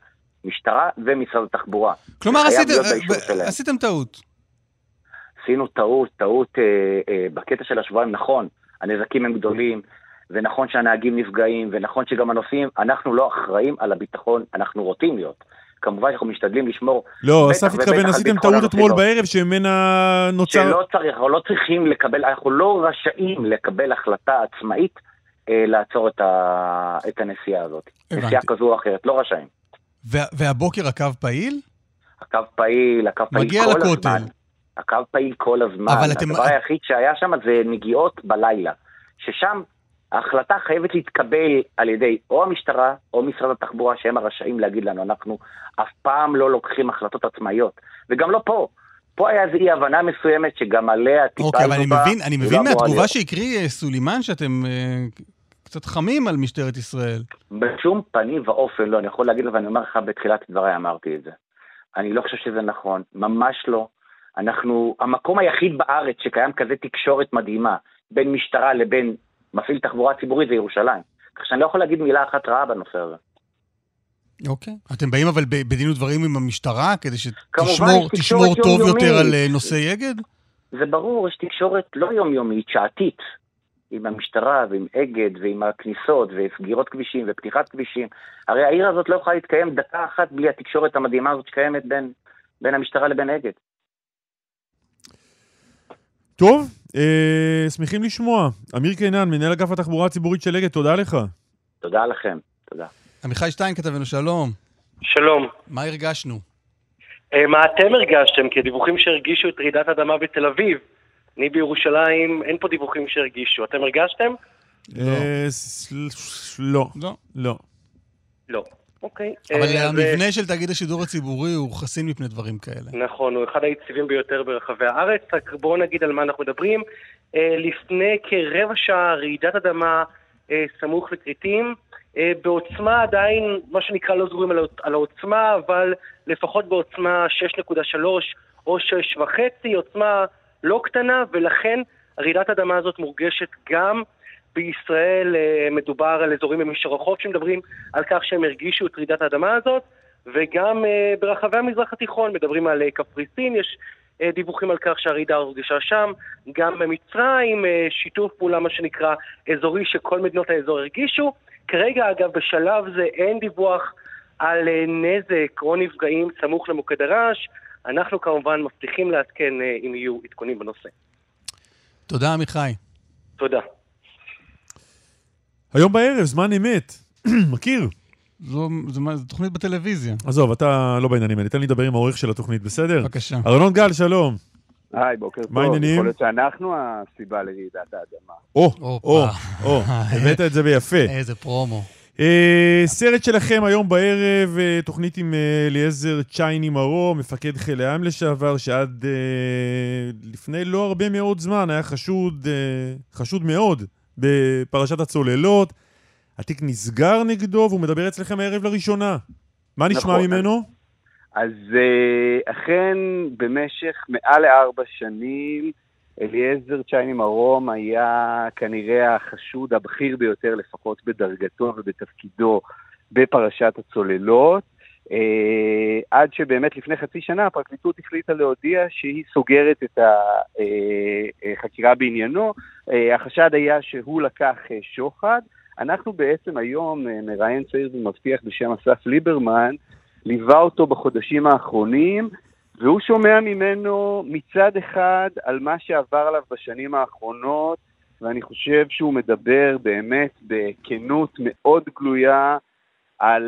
משטרה ומשרד התחבורה. כלומר, שלהם. עשיתם טעות. עשינו טעות, טעות אה, אה, בקטע של השבועיים, נכון, הנזקים הם גדולים, ונכון שהנהגים נפגעים, ונכון שגם הנוסעים, אנחנו לא אחראים על הביטחון, אנחנו רוצים להיות. כמובן שאנחנו משתדלים לשמור, לא, אסף התכוון, עשיתם טעות אתמול הנוסעים. בערב שממנה נוצר... שלא צריך, אנחנו לא צריכים לקבל, אנחנו לא רשאים לקבל החלטה עצמאית אה, לעצור את, ה, את הנסיעה הזאת. הבנתי. נסיעה כזו או אחרת, לא רשאים. וה- והבוקר הקו פעיל? הקו פעיל, הקו פעיל כל לכותל. הזמן. הקו פעיל כל הזמן. אבל אתם- הדבר היחיד שהיה שם זה נגיעות בלילה. ששם ההחלטה חייבת להתקבל על ידי או המשטרה או משרד התחבורה, שהם הרשאים להגיד לנו, אנחנו אף פעם לא לוקחים החלטות עצמאיות. וגם לא פה. פה היה איזו אי הבנה מסוימת שגם עליה טיפלנו בה. אוקיי, אבל אני מבין, אני מבין מהתגובה. שהקריא אה, סולימן שאתם אה, קצת חמים על משטרת ישראל. בשום פנים ואופן לא, אני יכול להגיד לך, ואני אומר לך בתחילת דבריי אמרתי את זה. אני לא חושב שזה נכון, ממש לא. אנחנו, המקום היחיד בארץ שקיים כזה תקשורת מדהימה בין משטרה לבין מפעיל תחבורה ציבורית זה ירושלים. כך שאני לא יכול להגיד מילה אחת רעה בנושא הזה. אוקיי. אתם באים אבל בדין ודברים עם המשטרה כדי שתשמור טוב יומיומית. יותר על אה, נושאי אגד? זה ברור, יש תקשורת לא יומיומית, שעתית, עם המשטרה ועם אגד ועם הכניסות וסגירות כבישים ופתיחת כבישים. הרי העיר הזאת לא יכולה להתקיים דקה אחת בלי התקשורת המדהימה הזאת שקיימת בין, בין המשטרה לבין אגד. טוב, אה, שמחים לשמוע. אמיר קינן, מנהל אגף התחבורה הציבורית של אגד, תודה לך. תודה לכם, תודה. עמיחי שטיין כתבנו שלום. שלום. מה הרגשנו? אה, מה אתם הרגשתם? כי הדיווחים שהרגישו את רעידת אדמה בתל אביב. אני בירושלים, אין פה דיווחים שהרגישו. אתם הרגשתם? אה, ס- לא. לא. לא. לא. אוקיי. אבל אה, המבנה של תאגיד השידור הציבורי הוא חסין מפני דברים כאלה. נכון, הוא אחד היציבים ביותר ברחבי הארץ. רק בואו נגיד על מה אנחנו מדברים. אה, לפני כרבע שעה רעידת אדמה אה, סמוך לכרתים, אה, בעוצמה עדיין, מה שנקרא, לא סגורים על, על העוצמה, אבל לפחות בעוצמה 6.3 או 6.5, עוצמה לא קטנה, ולכן רעידת האדמה הזאת מורגשת גם בישראל. אה, מדובר על אזורים במישור החוף שמדברים על כך שהם הרגישו את רעידת האדמה הזאת. וגם uh, ברחבי המזרח התיכון מדברים על uh, קפריסין, יש אה, דיווחים על כך שהרעידה הורגשה שם, גם במצרים, אה, שיתוף פעולה, מה שנקרא, אזורי שכל מדינות האזור הרגישו. כרגע, אגב, בשלב זה אין דיווח על אה, נזק או נפגעים סמוך למוקד הרעש. אנחנו כמובן מבטיחים לעדכן אם יהיו עדכונים בנושא. תודה, עמיחי. תודה. היום בערב, זמן אמת. מכיר? זו, זו, זו תוכנית בטלוויזיה. עזוב, אתה לא בעניינים האלה, תן לי לדבר עם העורך של התוכנית, בסדר? בבקשה. ארנון גל, שלום. היי, בוקר טוב. מה העניינים? יכול להיות שאנחנו הסיבה לרעידת האדמה. או. או, או, הבאת את זה ביפה. איזה פרומו. אה, סרט שלכם היום בערב, אה, תוכנית עם אה, אליעזר צ'ייני מרו, מפקד חיל הים לשעבר, שעד אה, לפני לא הרבה מאוד זמן היה חשוד, אה, חשוד מאוד בפרשת הצוללות. התיק נסגר נגדו והוא מדבר אצלכם הערב לראשונה. מה נשמע נכון. ממנו? אז אה, אכן, במשך מעל לארבע שנים, אליעזר צ'ייני מרום היה כנראה החשוד הבכיר ביותר, לפחות בדרגתו ובתפקידו, בפרשת הצוללות. אה, עד שבאמת לפני חצי שנה הפרקליטות החליטה להודיע שהיא סוגרת את החקירה בעניינו. אה, החשד היה שהוא לקח אה, שוחד. אנחנו בעצם היום, אה, מראיין צעיר ומבטיח בשם אסף ליברמן, ליווה אותו בחודשים האחרונים, והוא שומע ממנו מצד אחד על מה שעבר עליו בשנים האחרונות, ואני חושב שהוא מדבר באמת בכנות מאוד גלויה על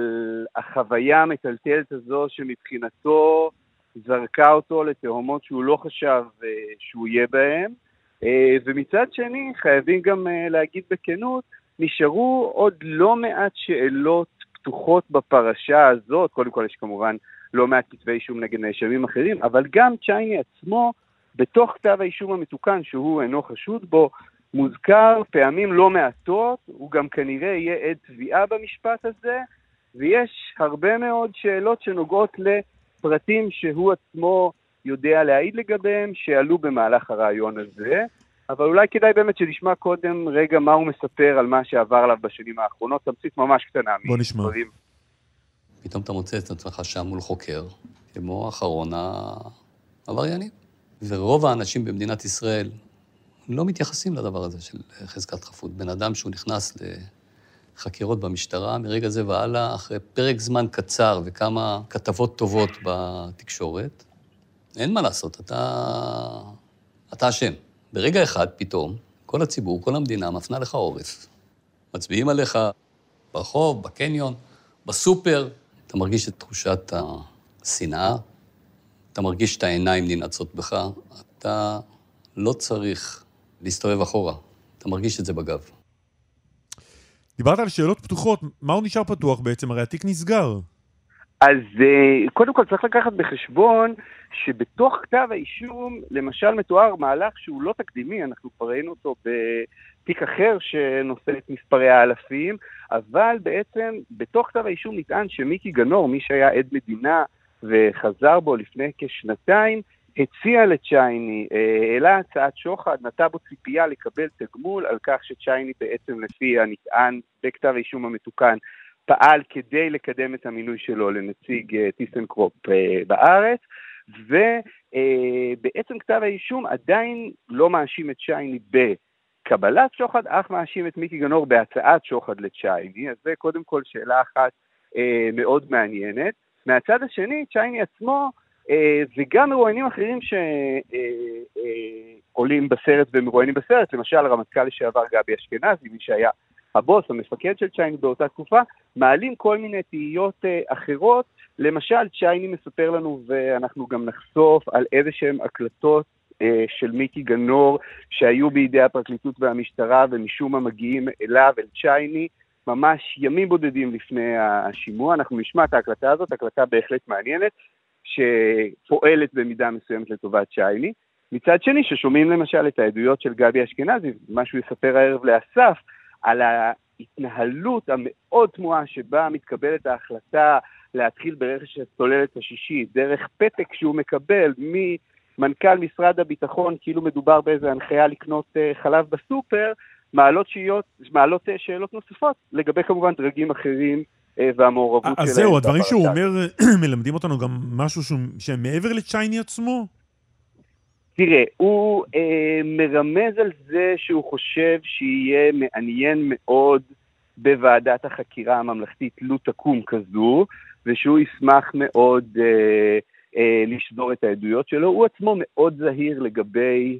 החוויה המטלטלת הזו שמבחינתו זרקה אותו לתהומות שהוא לא חשב אה, שהוא יהיה בהם. אה, ומצד שני, חייבים גם אה, להגיד בכנות, נשארו עוד לא מעט שאלות פתוחות בפרשה הזאת. קודם כל יש כמובן לא מעט כתבי אישום נגד נאשמים אחרים, אבל גם צ'ייני עצמו, בתוך כתב האישום המתוקן שהוא אינו חשוד בו, מוזכר פעמים לא מעטות, הוא גם כנראה יהיה עד תביעה במשפט הזה, ויש הרבה מאוד שאלות שנוגעות לפרטים שהוא עצמו יודע להעיד לגביהם, שעלו במהלך הרעיון הזה. אבל אולי כדאי באמת שנשמע קודם רגע מה הוא מספר על מה שעבר עליו בשנים האחרונות, תמצית ממש קטנה. בוא נשמע. מדברים. פתאום אתה מוצא את עצמך שם מול חוקר, כמו אחרון העבריינים. ורוב האנשים במדינת ישראל לא מתייחסים לדבר הזה של חזקת חפות. בן אדם שהוא נכנס לחקירות במשטרה, מרגע זה והלאה, אחרי פרק זמן קצר וכמה כתבות טובות בתקשורת, אין מה לעשות, אתה, אתה אשם. ברגע אחד, פתאום, כל הציבור, כל המדינה מפנה לך עורף. מצביעים עליך ברחוב, בקניון, בסופר, אתה מרגיש את תחושת השנאה, אתה מרגיש את העיניים ננעצות בך, אתה לא צריך להסתובב אחורה, אתה מרגיש את זה בגב. דיברת על שאלות פתוחות, מה הוא נשאר פתוח בעצם? הרי התיק נסגר. אז אה, קודם כל צריך לקחת בחשבון שבתוך כתב האישום, למשל מתואר מהלך שהוא לא תקדימי, אנחנו כבר ראינו אותו בתיק אחר שנושא את מספרי האלפים, אבל בעצם בתוך כתב האישום נטען שמיקי גנור, מי שהיה עד מדינה וחזר בו לפני כשנתיים, הציע לצ'ייני, אה, העלה הצעת שוחד, נטע בו ציפייה לקבל תגמול על כך שצ'ייני בעצם לפי הנטען בכתב האישום המתוקן פעל כדי לקדם את המינוי שלו לנציג אה, טיסנקרופ אה, בארץ, ובעצם כתב האישום עדיין לא מאשים את צ'ייני בקבלת שוחד, אך מאשים את מיקי גנור בהצעת שוחד לצ'ייני, אז זה קודם כל שאלה אחת מאוד מעניינת. מהצד השני, צ'ייני עצמו, וגם מרואיינים אחרים שעולים uh, uh, בסרט ומרואיינים בסרט, למשל רמטכ"ל לשעבר גבי אשכנזי, מי שהיה הבוס, המפקד של צ'ייני באותה תקופה, מעלים כל מיני תהיות אחרות. למשל, צ'ייני מספר לנו, ואנחנו גם נחשוף, על איזה שהן הקלטות של מיקי גנור שהיו בידי הפרקליטות והמשטרה, ומשום מה מגיעים אליו, אל צ'ייני, ממש ימים בודדים לפני השימוע. אנחנו נשמע את ההקלטה הזאת, הקלטה בהחלט מעניינת, שפועלת במידה מסוימת לטובת צ'ייני. מצד שני, ששומעים למשל את העדויות של גבי אשכנזי, מה שהוא יספר הערב לאסף, על ההתנהלות המאוד תמוהה שבה מתקבלת ההחלטה להתחיל ברכש הצוללת השישית, דרך פתק שהוא מקבל ממנכ"ל משרד הביטחון, כאילו מדובר באיזו הנחיה לקנות uh, חלב בסופר, מעלות, שיות, מעלות uh, שאלות נוספות לגבי כמובן דרגים אחרים והמעורבות שלהם. אז זהו, הדברים שהוא אומר מלמדים אותנו גם משהו שהוא, שהם מעבר לצ'ייני עצמו? תראה, הוא אה, מרמז על זה שהוא חושב שיהיה מעניין מאוד בוועדת החקירה הממלכתית לו תקום כזו, ושהוא ישמח מאוד אה, אה, לשבור את העדויות שלו. הוא עצמו מאוד זהיר לגבי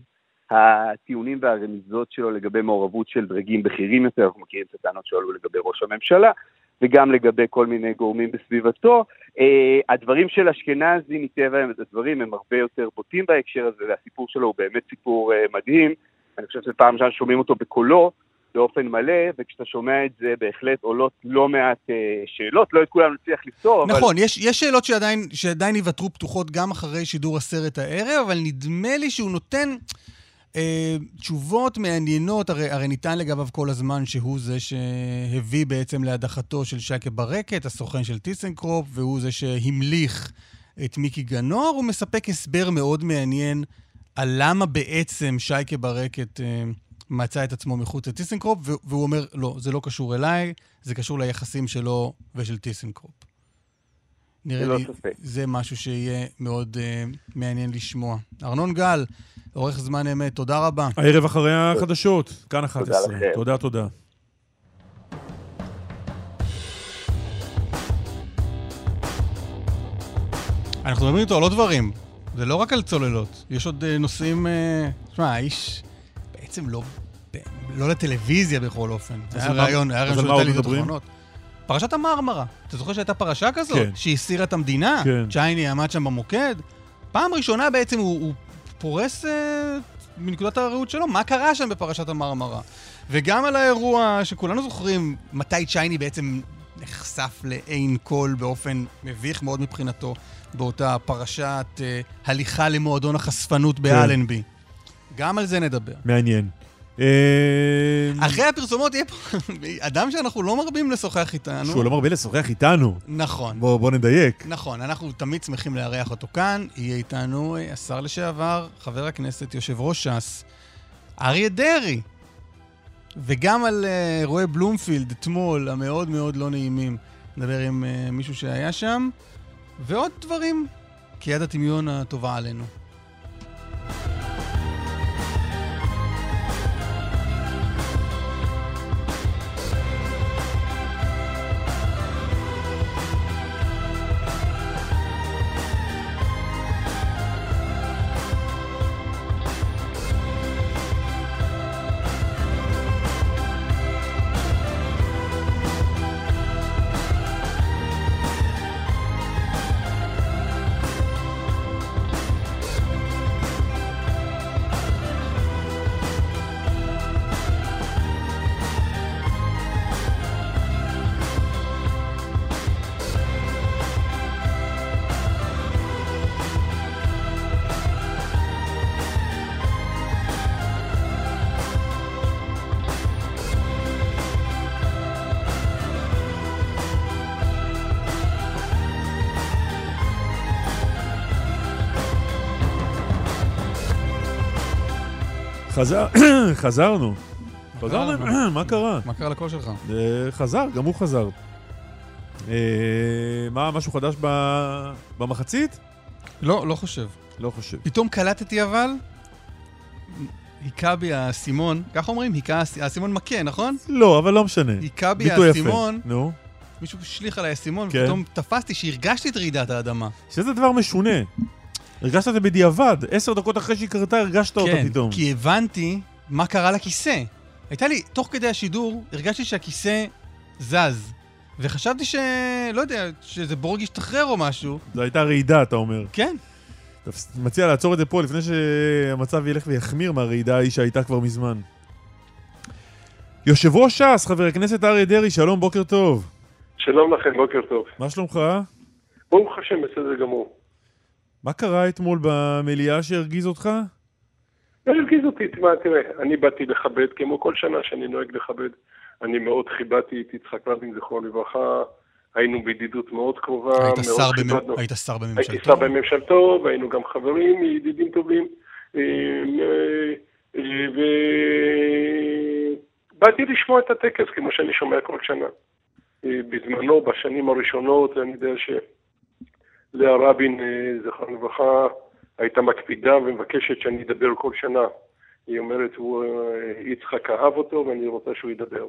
הטיעונים והרמיזות שלו לגבי מעורבות של דרגים בכירים יותר, אנחנו מכירים את הטענות שעלו לגבי ראש הממשלה. וגם לגבי כל מיני גורמים בסביבתו. Uh, הדברים של אשכנזי, מטבע הדברים, הם הרבה יותר בוטים בהקשר הזה, והסיפור שלו הוא באמת סיפור uh, מדהים. אני חושב שפעם ראשונה שומעים אותו בקולו, באופן מלא, וכשאתה שומע את זה בהחלט עולות לא מעט uh, שאלות, לא את כולם נצליח לפתור, אבל... נכון, יש, יש שאלות שעדיין, שעדיין ייוותרו פתוחות גם אחרי שידור הסרט הערב, אבל נדמה לי שהוא נותן... אה, תשובות מעניינות, הרי, הרי ניתן לגביו כל הזמן שהוא זה שהביא בעצם להדחתו של שייקה ברקת, הסוכן של טיסנקרופ, והוא זה שהמליך את מיקי גנור. הוא מספק הסבר מאוד מעניין על למה בעצם שייקה ברקת אה, מצא את עצמו מחוץ לטיסנקרופ, והוא אומר, לא, זה לא קשור אליי, זה קשור ליחסים שלו ושל טיסנקרופ. נראה לי, ספק. זה משהו שיהיה מאוד אה, מעניין לשמוע. ארנון גל, עורך זמן אמת, תודה רבה. הערב אחרי החדשות, כאן 11. תודה לכם. תודה, תודה. אנחנו מדברים איתו על עוד דברים. זה לא רק על צוללות, יש עוד uh, נושאים... תשמע, uh, האיש בעצם לא, לא לטלוויזיה בכל אופן. היה רעיון, היה רעיון של טלוויזיות אחרונות. פרשת המרמרה. אתה זוכר שהייתה פרשה כזאת? כן. שהסירה את המדינה? כן. צ'ייני עמד שם במוקד? פעם ראשונה בעצם הוא, הוא פורס אה, מנקודת הראות שלו מה קרה שם בפרשת המרמרה. וגם על האירוע שכולנו זוכרים מתי צ'ייני בעצם נחשף לעין קול באופן מביך מאוד מבחינתו באותה פרשת אה, הליכה למועדון החשפנות כן. באלנבי. גם על זה נדבר. מעניין. אה, אחרי הפרסומות יהיה פה אדם שאנחנו לא מרבים לשוחח איתנו. שהוא לא מרבה לשוחח איתנו. נכון. בוא, בוא נדייק. נכון, אנחנו תמיד שמחים לארח אותו כאן. יהיה איתנו אה, השר לשעבר, חבר הכנסת, יושב ראש ש"ס, אריה דרעי. וגם על אה, אירועי בלומפילד אתמול, המאוד מאוד לא נעימים. נדבר עם מישהו שהיה שם, ועוד דברים, כי יד הדמיון הטובה עלינו. חזר, חזרנו. חזרנו, מה קרה? מה קרה לקול שלך? אה, חזר, גם הוא חזר. אה, מה, משהו חדש במחצית? לא, לא חושב. לא חושב. פתאום קלטתי אבל, היכה בי האסימון, ככה אומרים? היכה, האסימון מכה, נכון? לא, אבל לא משנה. היכה בי האסימון. נו. מישהו השליך עליי אסימון, כן. ופתאום תפסתי שהרגשתי את רעידת האדמה. שזה דבר משונה. הרגשת את זה בדיעבד, עשר דקות אחרי שהיא קרתה הרגשת כן, אותה פתאום. כן, כי הבנתי מה קרה לכיסא. הייתה לי, תוך כדי השידור, הרגשתי שהכיסא זז. וחשבתי ש... לא יודע, שזה בורג ישתחרר או משהו. זו הייתה רעידה, אתה אומר. כן. אתה מציע לעצור את זה פה לפני שהמצב ילך ויחמיר מהרעידה ההיא שהייתה כבר מזמן. יושב ראש ש"ס, חבר הכנסת אריה דרעי, שלום, בוקר טוב. שלום לכם, בוקר טוב. מה שלומך? ברוך השם, בסדר גמור. מה קרה אתמול במליאה שהרגיז אותך? לא הרגיז אותי, תשמע, תראה, אני באתי לכבד, כמו כל שנה שאני נוהג לכבד. אני מאוד כיבדתי את יצחק רבין, זכרו לברכה. היינו בידידות מאוד קרובה. היית שר, במ... היית שר בממשלתו. הייתי שר בממשלתו, והיינו גם חברים, ידידים טובים. אה, אה, ובאתי לשמוע את הטקס, כמו שאני שומע כל שנה. אה, בזמנו, בשנים הראשונות, אני יודע ש... לאה רבין, אה, זכרנו לברכה, הייתה מקפידה ומבקשת שאני אדבר כל שנה. היא אומרת, הוא, אה, יצחק אהב אותו ואני רוצה שהוא ידבר.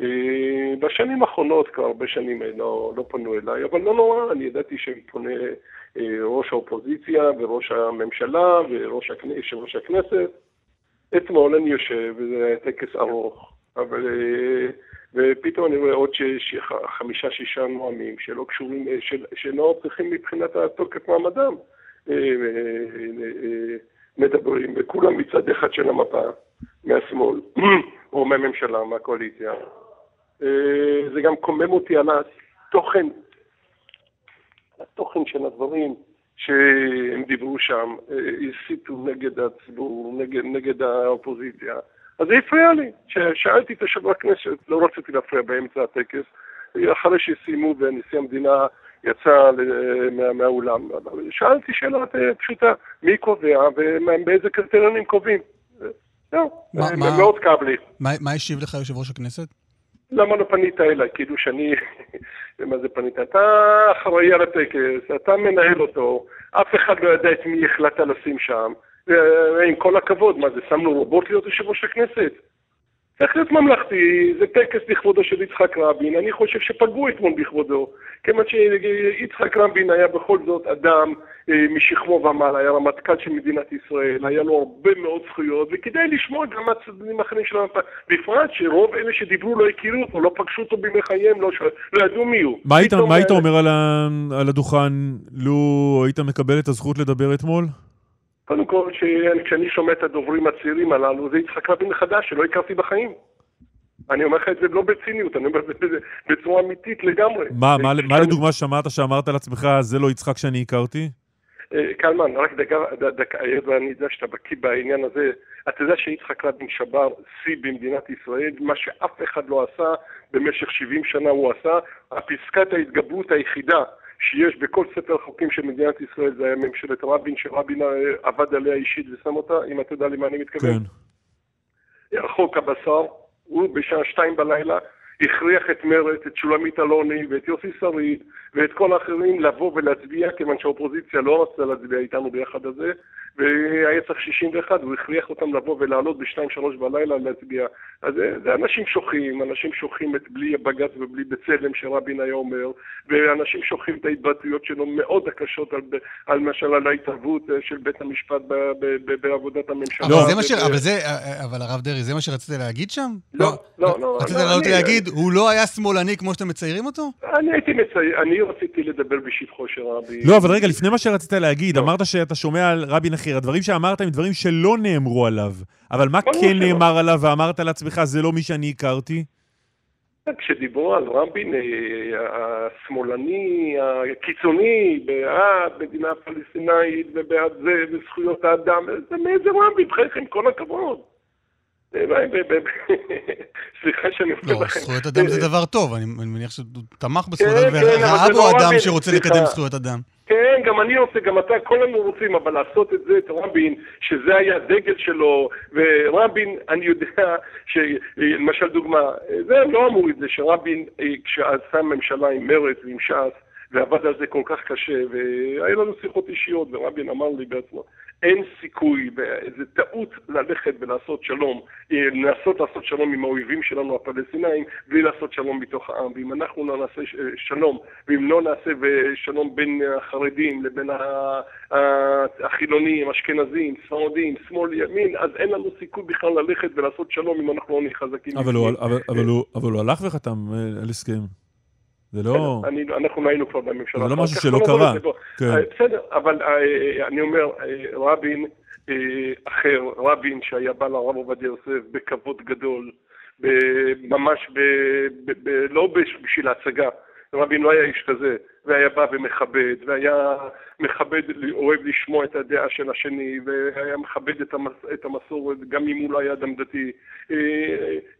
אה, בשנים האחרונות, כבר הרבה שנים לא, לא פנו אליי, אבל לא נורא, אני ידעתי שפונה ראש האופוזיציה וראש הממשלה וראש הכנ... יושב ראש הכנסת. אתמול אני יושב, וזה היה טקס ארוך, אבל... ופתאום אני רואה עוד חמישה-שישה נואמים שלא קשורים, של, שלא צריכים מבחינת התוקף מעמדם. מדברים, וכולם מצד אחד של המפה, מהשמאל, או מהממשלה, מהקואליציה. אה, זה גם קומם אותי על התוכן, התוכן של הדברים שהם דיברו שם, אה, הסיתו נגד הציבור, נגד, נגד האופוזיציה. אז זה הפריע לי. כששאלתי את יושב הכנסת, לא רציתי להפריע באמצע הטקס, אחרי שסיימו ונשיא המדינה יצא מה, מהאולם. שאלתי שאלה פשוטה, מי קובע ובאיזה קריטריונים קובעים. זהו, מאוד כאב לי. מה השיב לך יושב ראש הכנסת? למה לא פנית אליי? כאילו שאני... מה זה פנית? אתה אחראי על הטקס, אתה מנהל אותו, אף אחד לא יודע את מי החלטת לשים שם. עם כל הכבוד, מה זה, שמנו רובוט להיות יושב ראש הכנסת? צריך להיות ממלכתי, זה טקס לכבודו של יצחק רבין, אני חושב שפגעו אתמול בכבודו, כיוון שיצחק רבין היה בכל זאת אדם אה, משכמו ומעלה, היה רמטכ"ל של מדינת ישראל, היה לו הרבה מאוד זכויות, וכדאי לשמוע גם מהצדדים האחרים של המפה, בפרט שרוב אלה שדיברו לא הכירו אותו, לא פגשו אותו בימי חייהם, לא, לא ידעו מי הוא. מה היית, מה היית אומר על, ה, על הדוכן, לו היית מקבל את הזכות לדבר אתמול? קודם כל, כשאני שומע את הדוברים הצעירים הללו, זה יצחק רבין מחדש, שלא הכרתי בחיים. אני אומר לך את זה לא בציניות, אני אומר את זה בצורה אמיתית לגמרי. מה, מה, מה לדוגמה שמעת שאמרת לעצמך, זה לא יצחק שאני הכרתי? אה, קלמן, רק דקה, דקה, ואני יודע שאתה בקיא בעניין הזה, אתה יודע שיצחק רבין שבר שיא במדינת ישראל, מה שאף אחד לא עשה במשך 70 שנה הוא עשה, הפסקת ההתגברות היחידה שיש בכל ספר החוקים של מדינת ישראל, זה היה ממשלת רבין, שרבין עבד עליה אישית ושם אותה, אם אתה יודע למה אני מתכוון. כן. חוק הבשר, הוא בשעה שתיים בלילה הכריח את מרצ, את שולמית אלוני ואת יוסי שריד ואת כל האחרים לבוא ולהצביע, כיוון שהאופוזיציה לא רצתה להצביע איתנו ביחד הזה, והיה צריך 61, הוא הכריח אותם לבוא ולעלות ב-2-3 בלילה להצביע. אז זה, אנשים שוכחים, אנשים שוכחים את בלי בג"ץ ובלי בצלם שרבין היה אומר, ואנשים שוכחים את ההתבטאויות שלו מאוד הקשות על, על למשל על ההתערבות אה, של בית המשפט ב, ב, ב, בעבודת הממשלה. אבל, זה מה ש... אבל, זה, אה, אה, אבל הרב דרעי, זה מה שרצית להגיד שם? לא, לא, לא. רצית לא, לעלות להגיד, הוא לא היה שמאלני כמו שאתם מציירים אותו? אני הייתי מצייר, אני רציתי לדבר בשבחו של רבין. לא, אבל רגע, לפני מה שרצית להגיד, לא. אמרת שאתה שומע על רבין אחר. הדברים שאמרת הם דברים שלא נאמרו עליו. אבל מה כן נאמר עליו ואמרת לעצמך, זה לא מי שאני הכרתי? כשדיברו על רבין אה, השמאלני, הקיצוני, בעד מדינה פלסטינאית ובעד זה, וזכויות האדם, זה מאיזה רבין, בחייכם, כל הכבוד. סליחה שאני אומר לא, לכם. לא, זכויות אדם זה דבר טוב, אני מניח שהוא תמך בזכויות כן, אדם, וראה בו לא אדם שרוצה לקדם זכויות אדם. כן, גם אני רוצה, גם אתה, כולנו רוצים, אבל לעשות את זה, את רבין, שזה היה הדגל שלו, ורבין, אני יודע, למשל דוגמה, זה לא אמור את זה, שרבין, כשעשה ממשלה עם מרצ ועם ש"ס, ועבד על זה כל כך קשה, והיה לנו שיחות אישיות, ורבין אמר לי בעצמו, אין סיכוי, וזה טעות ללכת ולעשות שלום, לנסות לעשות שלום עם האויבים שלנו הפלסטינאים, בלי לעשות שלום בתוך העם. ואם אנחנו לא נעשה שלום, ואם לא נעשה שלום בין החרדים לבין החילונים, אשכנזים, ספרדים, שמאל, ימין, אז אין לנו סיכוי בכלל ללכת ולעשות שלום אם אנחנו לא נהיה חזקים. אבל הוא, אבל, אבל, הוא, אבל הוא הלך וחתם אה, על הסכם. זה לא... אני, אנחנו היינו כבר בממשלה. זה לא משהו שלא קרה. כן. אה, בסדר, אבל אה, אני אומר, אה, רבין אחר, רבין שהיה בא לרב עובדיה יוסף בכבוד גדול, ממש, ב, ב, ב, לא בשביל ההצגה. רבין לא היה איש כזה, והיה בא ומכבד, והיה מכבד, אוהב לשמוע את הדעה של השני, והיה מכבד את, המס, את המסורת, גם אם הוא לא היה אדם דתי.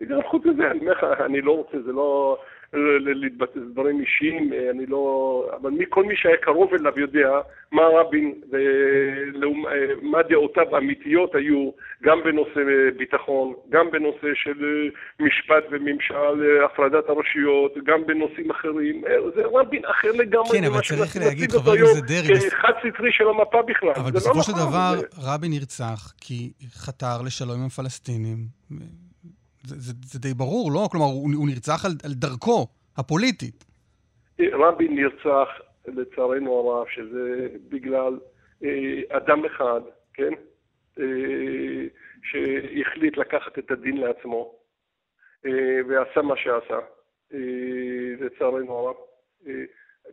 גם חוץ מזה, אני אומר לך, אני לא רוצה, זה לא... להתבטא דברים אישיים, אה, אני לא... אבל מי, כל מי שהיה קרוב אליו יודע מה רבין אה, דעותיו האמיתיות היו גם בנושא ביטחון, גם בנושא של אה, משפט וממשל, הפרדת הרשויות, גם בנושאים אחרים. זה רבין אחר לגמרי. כן, אבל צריך להגיד, חבר הכנסת דרעי, חד סטרי של המפה בכלל. אבל זה בסופו לא של נכון, דבר, זה- רבין נרצח כי חתר לשלום עם הפלסטינים. זה, זה, זה די ברור, לא? כלומר, הוא, הוא נרצח על, על דרכו הפוליטית. רבין נרצח, לצערנו הרב, שזה בגלל אה, אדם אחד, כן? אה, שהחליט לקחת את הדין לעצמו, אה, ועשה מה שעשה, אה, לצערנו הרב. אה,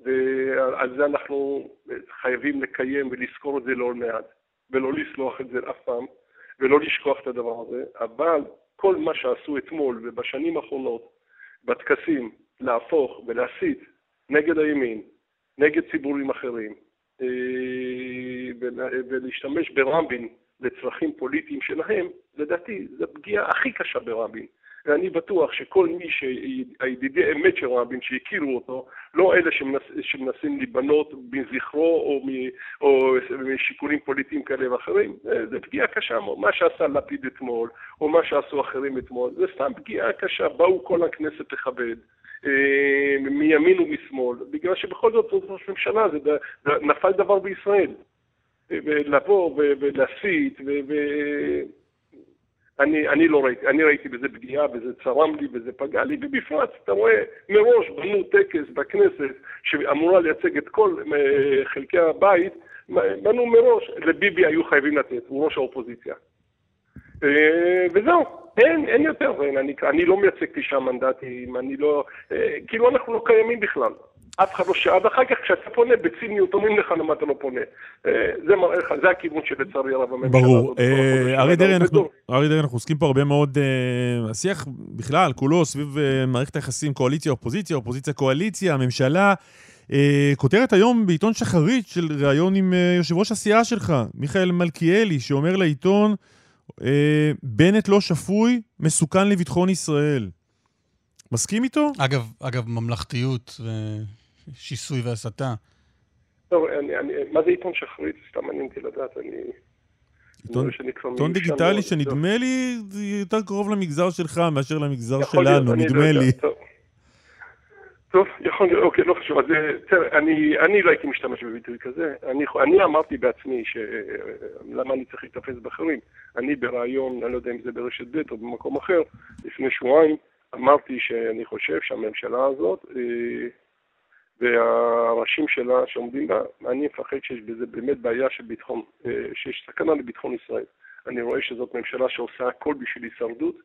ועל זה אנחנו חייבים לקיים ולזכור את זה לעול מעט, ולא לסלוח את זה אף פעם, ולא לשכוח את הדבר הזה, אבל כל מה שעשו אתמול ובשנים האחרונות, בטקסים, להפוך ולהסית נגד הימין, נגד ציבורים אחרים, אה, ול- ולהשתמש ברבין לצרכים פוליטיים שלהם, לדעתי, זו הפגיעה הכי קשה ברבין. ואני בטוח שכל מי שהידידי אמת של רבין, שהכירו אותו, לא אלה שמנס, שמנסים להיבנות מזכרו או, מ, או משיקולים פוליטיים כאלה ואחרים, זה, פגיעה קשה מאוד. מה שעשה לפיד אתמול, או מה שעשו אחרים אתמול, זה סתם פגיעה קשה. באו כל הכנסת לכבד. אה, מימין ומשמאל, בגלל שבכל זאת זאת ראש ממשלה, זה, נפל דבר בישראל. אה, ולבוא ו- ולהסית, ו... אני, אני לא ראיתי, אני ראיתי בזה פגיעה, וזה צרם לי, וזה פגע לי, ובפרט, אתה רואה, מראש בנו טקס בכנסת שאמורה לייצג את כל אה, חלקי הבית, בנו מראש, לביבי היו חייבים לתת, הוא ראש האופוזיציה. אה, וזהו, אין, אין יותר, אין, אני, אני לא מייצג תשעה מנדטים, אני לא, אה, כאילו אנחנו לא קיימים בכלל. אף אחד לא שאל, ואחר כך כשאתה פונה בציניות אומרים לך למה אתה לא פונה. אה, זה מראה לך, זה הכיוון שלצערי הרב הממשלה ברור. אה, אריה דרעי, אנחנו- אנחנו עוסקים פה הרבה מאוד, אה, השיח בכלל, כולו סביב מערכת היחסים קואליציה-אופוזיציה, אופוזיציה-קואליציה, הממשלה. כותרת היום בעיתון שחרית של ראיון עם יושב ראש הסיעה שלך, מיכאל מלכיאלי, שאומר לעיתון, בנט לא שפוי, מסוכן לביטחון ישראל. מסכים איתו? אגב, אגב, ממלכתיות ושיסוי והסתה. טוב, אני, אני, מה זה עיתון שחרית? סתם מעניין אותי לדעת, אני... עיתון- דיגיטלי שנדמה לי זה יותר קרוב למגזר שלך מאשר למגזר להיות, שלנו, לא נדמה לי. טוב. טוב, יכול להיות, אוקיי, לא חשוב. אז אה, תראה, אני, אני לא הייתי משתמש בביטוי כזה. אני, אני אמרתי בעצמי ש... למה אני צריך להיתפס באחרים. אני בריאיון, אני לא יודע אם זה ברשת ב' או במקום אחר, לפני שבועיים, אמרתי שאני חושב שהממשלה הזאת אה, והראשים שלה שעומדים בה, אני מפחד שיש בזה באמת בעיה של ביטחון, אה, שיש סכנה לביטחון ישראל. אני רואה שזאת ממשלה שעושה הכל בשביל הישרדות,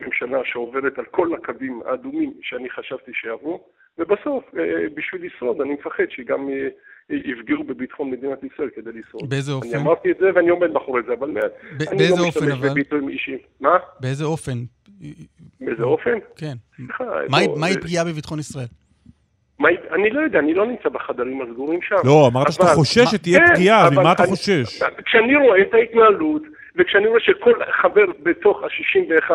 ממשלה שעוברת על כל הקווים האדומים שאני חשבתי שיעברו, ובסוף, אה, בשביל לשרוד, אני מפחד שגם אה, יפגעו בביטחון מדינת ישראל כדי לשרוד. באיזה אני אופן? אמרתי את זה ואני עומד מאחורי זה, אבל אני לא משתמש אבל? בביטויים אישיים. מה? באיזה אופן? באיזה אופן? כן. מהי אה, פגיעה בביטחון ישראל? מה- אני לא יודע, אני לא נמצא בחדרים הסגורים שם. לא, אמרת שאתה חושש שתהיה כן, פגיעה, אז ממה אתה חושש? כשאני רואה את ההתנהלות, וכשאני רואה שכל חבר בתוך ה-61,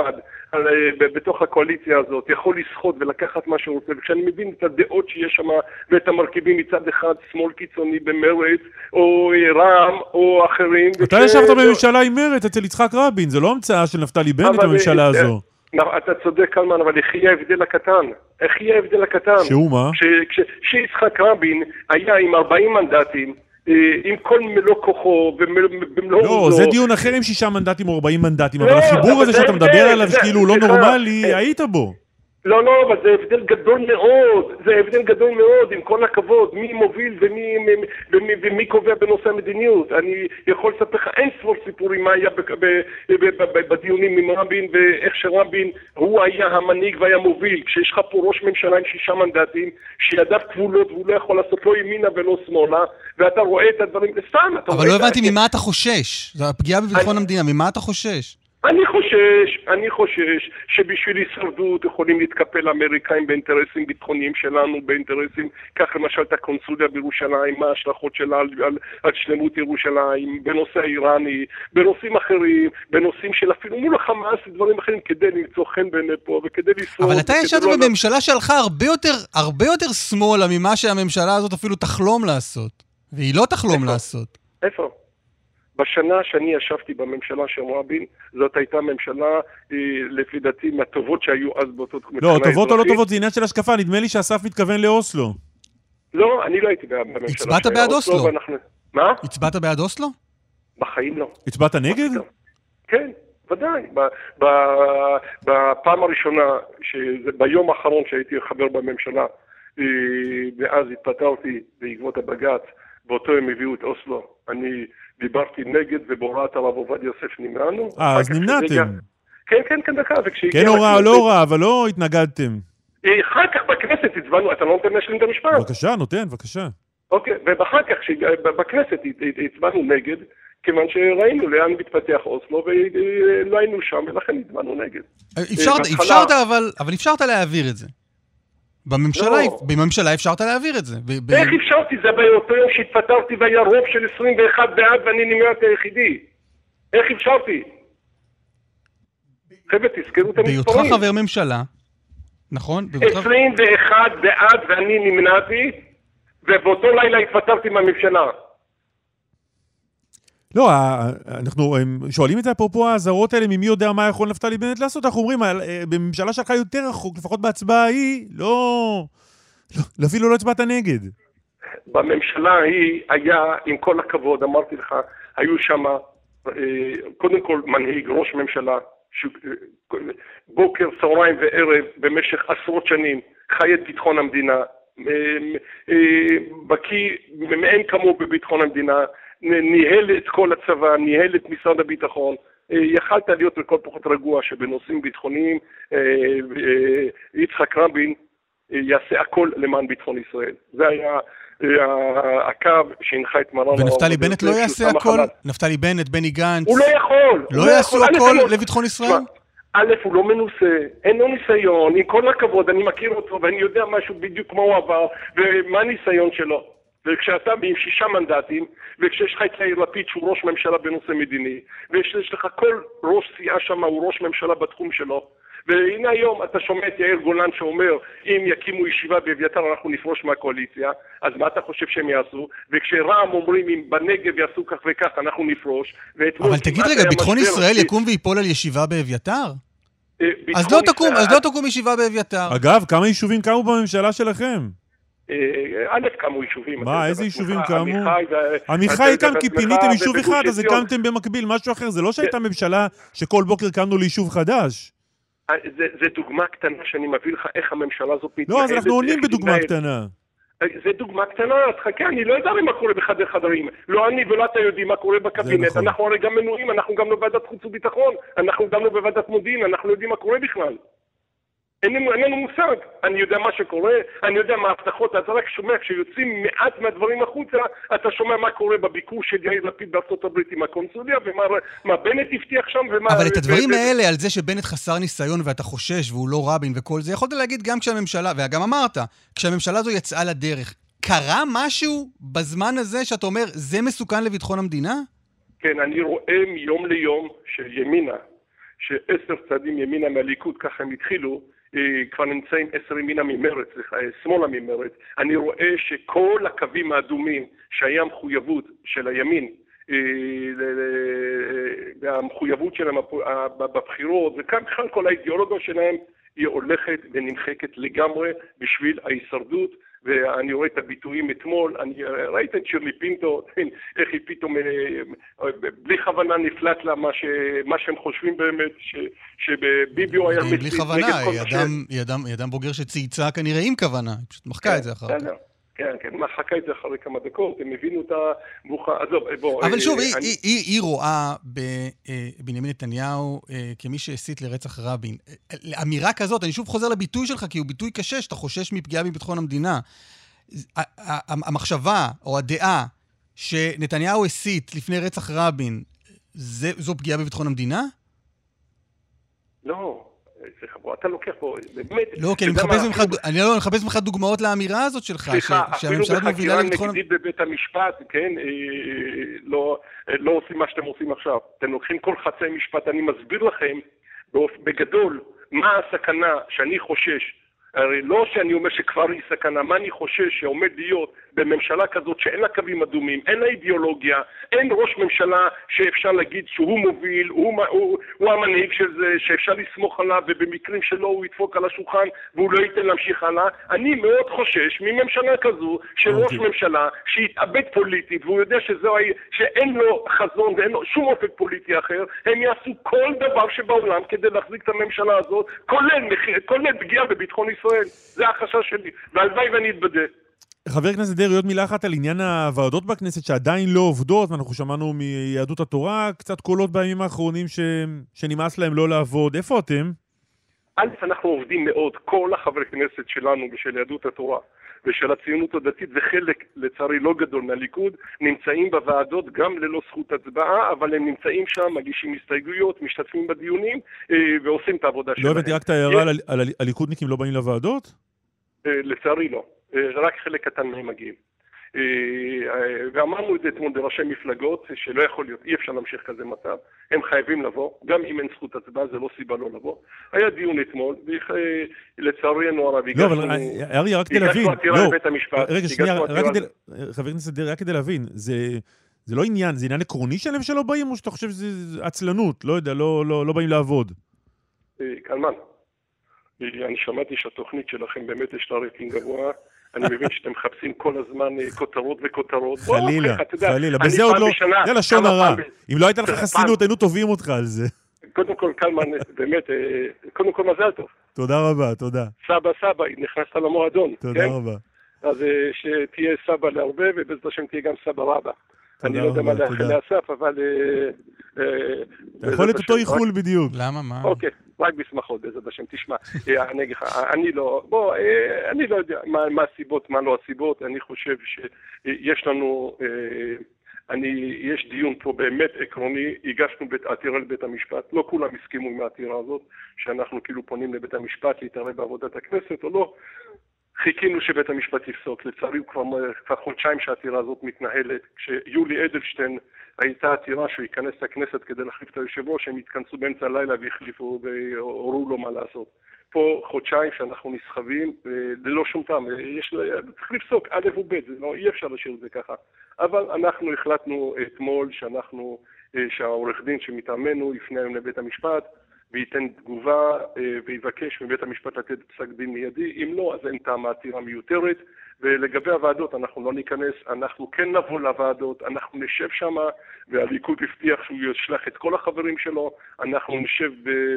על, אה, בתוך הקואליציה הזאת, יכול לסחוט ולקחת מה שהוא רוצה, וכשאני מבין את הדעות שיש שם, ואת המרכיבים מצד אחד, שמאל קיצוני במרץ, או אה, רע"מ, או אחרים. אתה וכש- ישבת בממשלה עם מרצ אצל יצחק רבין, זה לא המצאה של נפתלי בנט, הממשלה אה, הזו. אה, אתה צודק, קלמן, אבל איך יהיה ההבדל הקטן? איך יהיה ההבדל הקטן? שהוא מה? כש- כש- כשיצחק רבין היה עם 40 מנדטים, אה, עם כל מלוא כוחו ובמלוא לא, עוזו. זה דיון אחר אם שישה מנדטים או 40 מנדטים, אבל לא, החיבור הזה זה שאתה מדבר עליו, שכאילו הוא לא נורמלי, אה, היית בו. לא, לא, אבל זה הבדל גדול מאוד, זה הבדל גדול מאוד, עם כל הכבוד, מי מוביל ומי, מי, ומי, ומי קובע בנושא המדיניות. אני יכול לספר לך אין ספור סיפורים מה היה ב, ב, ב, ב, ב, בדיונים עם רבין, ואיך שרבין, הוא היה המנהיג והיה מוביל. כשיש לך פה ראש ממשלה עם שישה מנדטים, שידיו כבולות והוא לא יכול לעשות לא ימינה ולא שמאלה, ואתה רואה את הדברים, סתם, אתה אבל רואה לא את ה- הבנתי ממה אתה חושש. זו הפגיעה בביטחון אני- המדינה, ממה אתה חושש? אני חושש, אני חושש שבשביל הישרדות יכולים להתקפל האמריקאים באינטרסים ביטחוניים שלנו, באינטרסים, קח למשל את הקונסוליה בירושלים, מה ההשלכות שלה על, על, על שלמות ירושלים, בנושא האיראני, בנושאים אחרים, בנושאים של אפילו מול החמאס ודברים אחרים, כדי למצוא חן בעיני פה וכדי לשרוד. אבל אתה ישבת לא- בממשלה שהלכה הרבה יותר, הרבה יותר שמאלה ממה שהממשלה הזאת אפילו תחלום לעשות. והיא לא תחלום איפה? לעשות. איפה? בשנה שאני ישבתי בממשלה של רבין, זאת הייתה ממשלה, אה, לפי דעתי, מהטובות שהיו אז באותו תחום. לא, טובות או לא. טובות זה עניין של השקפה, נדמה לי שאסף מתכוון לאוסלו. לא, אני לא הייתי בממשלה. הצבעת בעד אוסלו. ואנחנו- מה? הצבעת בעד אוסלו? בחיים לא. הצבעת נגד? כן, ודאי. ב- ב- בפעם הראשונה, ביום האחרון שהייתי חבר בממשלה, אה, ואז התפטרתי בעקבות הבג"ץ, באותו יום הביאו את אוסלו. אני דיברתי נגד, ובהוראת הרב עובדיה יוסף נמנענו. אה, אז נמנעתם. כן, כן, כן, דקה. וכשהגיע כן הוראה לא הוראה, אבל לא התנגדתם. אה, אחר כך בכנסת הצבענו, אתה לא נותן לי להשלים את המשפט. בבקשה, נותן, בבקשה. אוקיי, ואחר כך, בכנסת הצבענו נגד, כיוון שראינו לאן מתפתח אוסלו, ולא היינו שם, ולכן הצבענו נגד. אפשרת, בהתחלה- אפשרת אבל, אבל אפשרת להעביר את זה. בממשלה, לא. בממשלה אפשרת להעביר את זה. ב- ב- איך אפשרתי? זה באותו יום שהתפטרתי והיה רוב של 21 בעד ואני נמנעתי היחידי. איך אפשרתי? חבר'ה, תזכרו את בהיותך המספרים. חבר ממשלה, נכון? בהיותך- 21 בעד ואני נמנעתי, ובאותו לילה התפטרתי מהממשלה. לא, ה- אנחנו הם, שואלים את זה אפרופו האזהרות האלה ממי יודע מה יכול נפתלי בנט לעשות, אנחנו אומרים, "על- אה, בממשלה שלך יותר רחוק, לפחות בהצבעה ההיא, לא... לא- אפילו לא הצבעת נגד. בממשלה ההיא היה, עם כל הכבוד, אמרתי לך, היו שם קודם כל מנהיג, ראש ממשלה, ש... אה, בוקר, צהריים וערב במשך עשרות שנים, חי את ביטחון המדינה, אה, אה, בקיא מאין כמוהו בביטחון המדינה, ניהל את כל הצבא, ניהל את משרד הביטחון. אה, יכלת להיות לכל פחות רגוע שבנושאים ביטחוניים אה, אה, יצחק רבין יעשה הכל למען ביטחון ישראל. זה היה הקו שהנחה את מרן... ונפתלי בנט לא יעשה הכל? חב"ד. נפתלי בנט, בני גנץ? הוא לא יכול. לא הוא יעשו הכל לו- לביטחון ישראל? א', הוא לא מנוסה, אין לו ניסיון, עם כל הכבוד, אני מכיר אותו ואני יודע משהו בדיוק מה הוא עבר ומה הניסיון שלו. וכשאתה עם שישה מנדטים, וכשיש לך את יאיר לפיד שהוא ראש ממשלה בנושא מדיני, ויש לך כל ראש סיעה שם הוא ראש ממשלה בתחום שלו, והנה היום אתה שומע את יאיר גולן שאומר, אם יקימו ישיבה באביתר אנחנו נפרוש מהקואליציה, אז מה אתה חושב שהם יעשו? וכשרע"מ אומרים אם בנגב יעשו כך וכך אנחנו נפרוש, ואתמול אבל תגיד רגע, ביטחון ישראל אמיתי. יקום וייפול על ישיבה באביתר? אה, אז לא תקום, אז לא תקום ישיבה באביתר. אגב, כמה יישובים קמו בממשלה שלכם? אה, א', קמו יישובים. מה, איזה יישובים קמו? עמיחי קם כי פיניתם יישוב אחד, אז. הקמתם במקביל משהו אחר. זה לא שהייתה ממשלה שכל בוקר קמנו ליישוב חדש. אה, זה, דוגמה קטנה שאני מביא לך איך הממשלה הזאת מתנהלת. לא, אז אנחנו עונים בדוגמה. קטנה. אה, זה דוגמה קטנה, תחכה, אני לא יודע מה קורה בחדר חדרים. לא אני ולא אתה יודעים מה קורה בקבינט. נכון. אנחנו הרי גם מנויים, אנחנו גם בוועדת חוץ וביטחון, אנחנו גם לא בוועדת מודיעין, אנחנו יודעים מה קורה בכלל. אין לנו, מושג. אני יודע מה שקורה, אני יודע מה ההבטחות, אתה רק שומע, כשיוצאים מעט מהדברים החוצה, אתה שומע מה קורה בביקור של יאיר לפיד בארצות הברית עם הקונסוליה, ומה מה בנט הבטיח שם, ומה... אבל את הדברים האלה, על זה שבנט חסר ניסיון ואתה חושש והוא לא רבין וכל זה, יכולת להגיד גם כשהממשלה, וגם אמרת, כשהממשלה הזו יצאה לדרך, קרה משהו בזמן הזה שאתה אומר, זה מסוכן לביטחון המדינה? כן, אני רואה מיום ליום שימינה, שעשר צעדים ימינה מהליכוד, ככה הם התחילו, כבר נמצאים עשר ימינה ממרץ, אה, שמאלה ממרץ. אני רואה שכל הקווים האדומים שהיה מחויבות של הימין, אה, והמחויבות שלהם בבחירות, וכאן כל האידיאולוגיה שלהם, היא הולכת ונמחקת לגמרי בשביל ההישרדות. ואני רואה את הביטויים אתמול, אני ראית את שירלי פינטו, איך היא פתאום, אה, אה, בלי כוונה נפלט לה מה, ש, מה שהם חושבים באמת, ש, שביבי הוא היה בלי מסית כוונה, נגד כל מה ש- היא אדם- היא אדם בוגר שצייצה כנראה עם כוונה, היא פשוט מחקה את זה אחר כך. כן, כן, מחקה את זה אחרי כמה דקות, הם הבינו את המבוכה, עזוב, בוא. אבל אה, שוב, היא- אני- היא- היא היא רואה בבנימין נתניהו אה, כמי שהסית לרצח רבין. אה, אמירה כזאת, אני שוב חוזר לביטוי שלך, כי הוא ביטוי קשה, שאתה חושש מפגיעה בביטחון המדינה. המחשבה או הדעה שנתניהו הסית לפני רצח רבין, זה- זו פגיעה בביטחון המדינה? לא, סליחה, אתה לוקח פה, באמת... לא, כי אני מחפש ממך, אפילו- אני לא, אני מחפש ממך דוגמאות לאמירה הזאת שלך, סליחה, ש- אפילו שהממשלה מובילה בחקירה לביטחון... נגדית בבית המשפט, כן, אה, לא, אה, לא עושים מה שאתם עושים עכשיו. אתם לוקחים כל חצי משפט, אני מסביר לכם בגדול מה הסכנה שאני חושש. הרי לא שאני אומר שכבר היא סכנה, מה אני חושש שעומד להיות בממשלה כזאת שאין לה קווים אדומים, אין לה אידיאולוגיה, אין ראש ממשלה שאפשר להגיד שהוא מוביל, הוא, הוא, הוא המנהיג של זה, שאפשר לסמוך עליו, ובמקרים שלו הוא ידפוק על השולחן והוא לא ייתן להמשיך הלאה. אני מאוד חושש מממשלה כזו, של ראש אוקיי. ממשלה שהתאבד פוליטית, והוא יודע שזו, ה- שאין לו חזון ואין לו שום אופק פוליטי אחר, הם יעשו כל דבר שבעולם כדי להחזיק את הממשלה הזאת, כולל, כולל פגיעה בביטחון ישראל. זה החשש שלי, והלוואי ואני אתבדה. חבר הכנסת דרעי, עוד מילה אחת על עניין הוועדות בכנסת שעדיין לא עובדות, ואנחנו שמענו מיהדות התורה קצת קולות בימים האחרונים ש... שנמאס להם לא לעבוד. איפה אתם? א', אנחנו עובדים מאוד, כל החברי כנסת שלנו ושל יהדות התורה ושל הציונות הדתית וחלק, לצערי לא גדול מהליכוד, נמצאים בוועדות גם ללא זכות הצבעה, אבל הם נמצאים שם, מגישים הסתייגויות, משתתפים בדיונים אה, ועושים את העבודה לא שלהם. הבנתי רק את ההערה על, על, הליכודניקים לא באים לוועדות? אה, לצערי לא, אה, רק חלק קטן מהם מגיעים. אה, אה, ואמרנו את זה אתמול בראשי מפלגות, שלא יכול להיות, אי אפשר להמשיך כזה מצב. הם חייבים לבוא, גם אם אין זכות הצבעה, זה לא סיבה לא לבוא. היה דיון אתמול, ולצערנו הרב לא, אבל אריה, רק כדי להבין. הגשנו עתירה לא, לבית המשפט. רגע, שנייה, הגשנו רק כדי... חבר הכנסת דרעי, רק כדי להבין, זה... זה לא עניין, זה עניין עקרוני שלהם שלא באים, או שאתה חושב שזה עצלנות? לא יודע, לא, לא, לא באים לעבוד. אה, קלמן, אה, אני שמעתי שהתוכנית שלכם באמת יש לה רייטינג גבוה. אני מבין שאתם מחפשים כל הזמן אה, כותרות וכותרות. חלילה, חלילה. בזה עוד לא... זה לשון הרע. אם לא הייתה לך חסינות, היינו תובעים אותך על זה. קודם כל, קלמן, באמת, אה, קודם כל מזל טוב. תודה רבה, תודה. סבא סבא, נכנסת למועדון. תודה כן? רבה. אז אה, שתהיה סבא להרבה, ובעזרת השם תהיה גם סבא רבא. אני לא יודע מה לאחל. לאסף, אבל... אה, אה, אתה יכול את אותו איחול בדיוק. למה? מה? אוקיי, רק בשמחות, בעזרת השם. תשמע, אה, אני אגיד לך, אני לא, בוא, אה, אני לא יודע מה, הסיבות, מה לא הסיבות, אני חושב שיש לנו, אה, אני, יש דיון פה באמת עקרוני, הגשנו בית, עתירה לבית המשפט, לא כולם הסכימו עם העתירה הזאת, שאנחנו כאילו פונים לבית המשפט להתערב בעבודת הכנסת או לא. חיכינו שבית המשפט יפסוק, לצערי הוא כבר, כבר חודשיים שהעתירה הזאת מתנהלת. כשיולי אדלשטיין הייתה עתירה שהוא ייכנס לכנסת כדי להחליף את היושב ראש, הם התכנסו באמצע הלילה והחליפו והורו לו מה לעשות. פה חודשיים שאנחנו נסחבים ללא שום טעם, יש, צריך לפסוק א' וב', לא, אי אפשר להשאיר את זה ככה. אבל אנחנו החלטנו אתמול שאנחנו, אה, שהעורך דין שמטעמנו יפנה היום לבית המשפט וייתן תגובה אה, ויבקש מבית המשפט לתת פסק דין מיידי, אם לא, אז אין טעם העתירה מיותרת. ולגבי הוועדות, אנחנו לא ניכנס, אנחנו כן נבוא לוועדות, אנחנו נשב שם, והליכוד הבטיח שהוא ישלח את כל החברים שלו, אנחנו נשב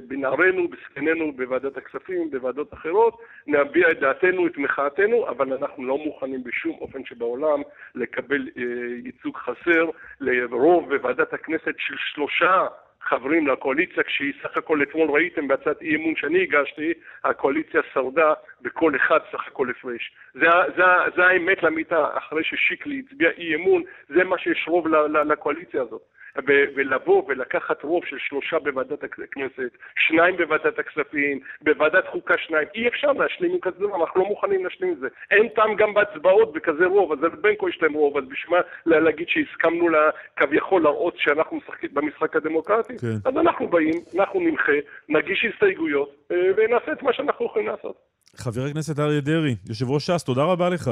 בנערינו, בזקנינו, בוועדת הכספים, בוועדות אחרות, נביע את דעתנו, את מחאתנו, אבל אנחנו לא מוכנים בשום אופן שבעולם לקבל אה, ייצוג חסר לרוב בוועדת הכנסת של שלושה חברים לקואליציה, כשהיא סך הכל אתמול ראיתם בהצעת אי אמון שאני הגשתי, הקואליציה שרדה בכל אחד סך הכל הפרש. זה, זה, זה האמת לאמיתה, אחרי ששיקלי הצביע אי אמון, זה מה שיש רוב לקואליציה הזאת. ו- ולבוא ולקחת רוב של שלושה בוועדת הכנסת, שניים בוועדת הכספים, בוועדת חוקה שניים, אי אפשר להשלים עם כזה דבר, אנחנו לא מוכנים להשלים עם זה. אין טעם גם בהצבעות בכזה רוב, אז בין כה יש להם רוב, אז בשביל מה לה- להגיד שהסכמנו לה, כביכול להראות שאנחנו משחקים במשחק הדמוקרטי? כן. אז אנחנו באים, אנחנו נמחה, נגיש הסתייגויות, אה, ונעשה את מה שאנחנו יכולים לעשות. חבר הכנסת אריה דרעי, יושב ראש ש"ס, תודה רבה לך.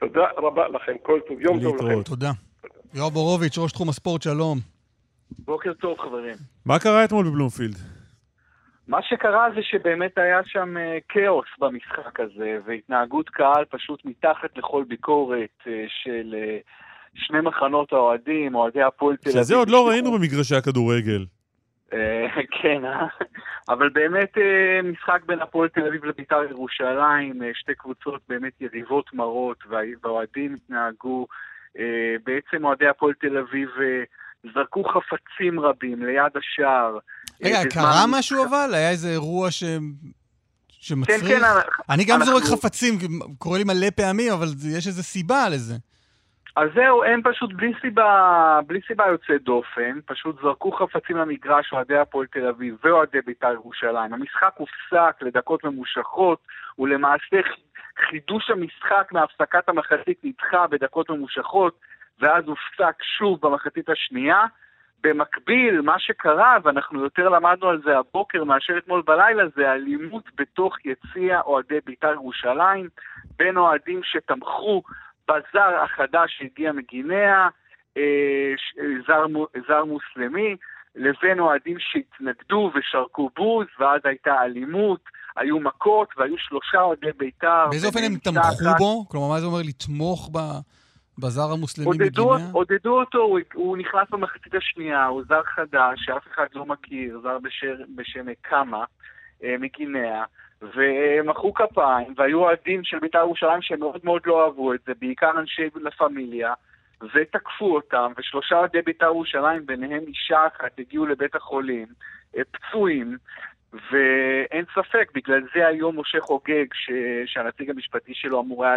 תודה רבה לכם, כל טוב, יום טוב לכם. להתראות. תודה. יואב בורוביץ', ראש תחום הספורט, שלום. בוקר טוב, חברים. מה קרה אתמול בבלומפילד? מה שקרה זה שבאמת היה שם אה, כאוס במשחק הזה, והתנהגות קהל פשוט מתחת לכל ביקורת אה, של אה, שני מחנות האוהדים, אוהדי הפועל תל אביב. שזה עוד לא ראינו במגרשי הכדורגל. כן? אבל באמת משחק בין הפועל תל אביב לבית"ר ירושלים, שתי קבוצות באמת יריבות מרות, וה- והאוהדים התנהגו, בעצם אוהדי הפועל תל אביב אה, זרקו חפצים רבים ליד השער. אה, רגע, קרה. משהו אבל? היה איזה אירוע ש... כן, שמצריך? כן, אנחנו- אני גם זורק חפצים, קורה לי מלא פעמים, אבל יש איזה סיבה לזה. אז זהו, הם פשוט בלי סיבה, בלי סיבה יוצאת דופן, פשוט זרקו חפצים למגרש אוהדי הפועל תל אביב ואוהדי בית"ר ירושלים. המשחק הופסק לדקות ממושכות, ולמעשה חידוש המשחק מהפסקת המחצית נדחה בדקות ממושכות, ואז הופסק שוב במחצית השנייה. במקביל, מה שקרה, ואנחנו יותר למדנו על זה הבוקר מאשר אתמול בלילה, זה אלימות בתוך יציע אוהדי בית"ר ירושלים, בין אוהדים שתמכו בזר החדש שהגיע מגינאה, אה, זר, זר מוסלמי, לבין אוהדים שהתנגדו ושרקו בוז, ואז הייתה אלימות, היו מכות, והיו שלושה אוהדי בית"ר. באיזה אופן הם תמכו בו? כלומר, מה זה אומר לתמוך ב... בזר המוסלמי מגינאה? עודדו אותו, הוא, הוא נכנס במחצית השנייה, הוא זר חדש, שאף אחד לא מכיר, זר בשם, בשם קאמה, אה, מגינאה, ומחאו כפיים, והיו אוהדים של בית"ר ירושלים שהם מאוד מאוד לא אהבו את זה, בעיקר אנשי לה פמיליה, ותקפו אותם, ושלושה אוהדי בית"ר ירושלים, ביניהם אישה אחת, הגיעו לבית החולים, אה, פצועים, ואין ספק, בגלל זה היום משה חוגג, ש... שהנציג המשפטי שלו אמור היה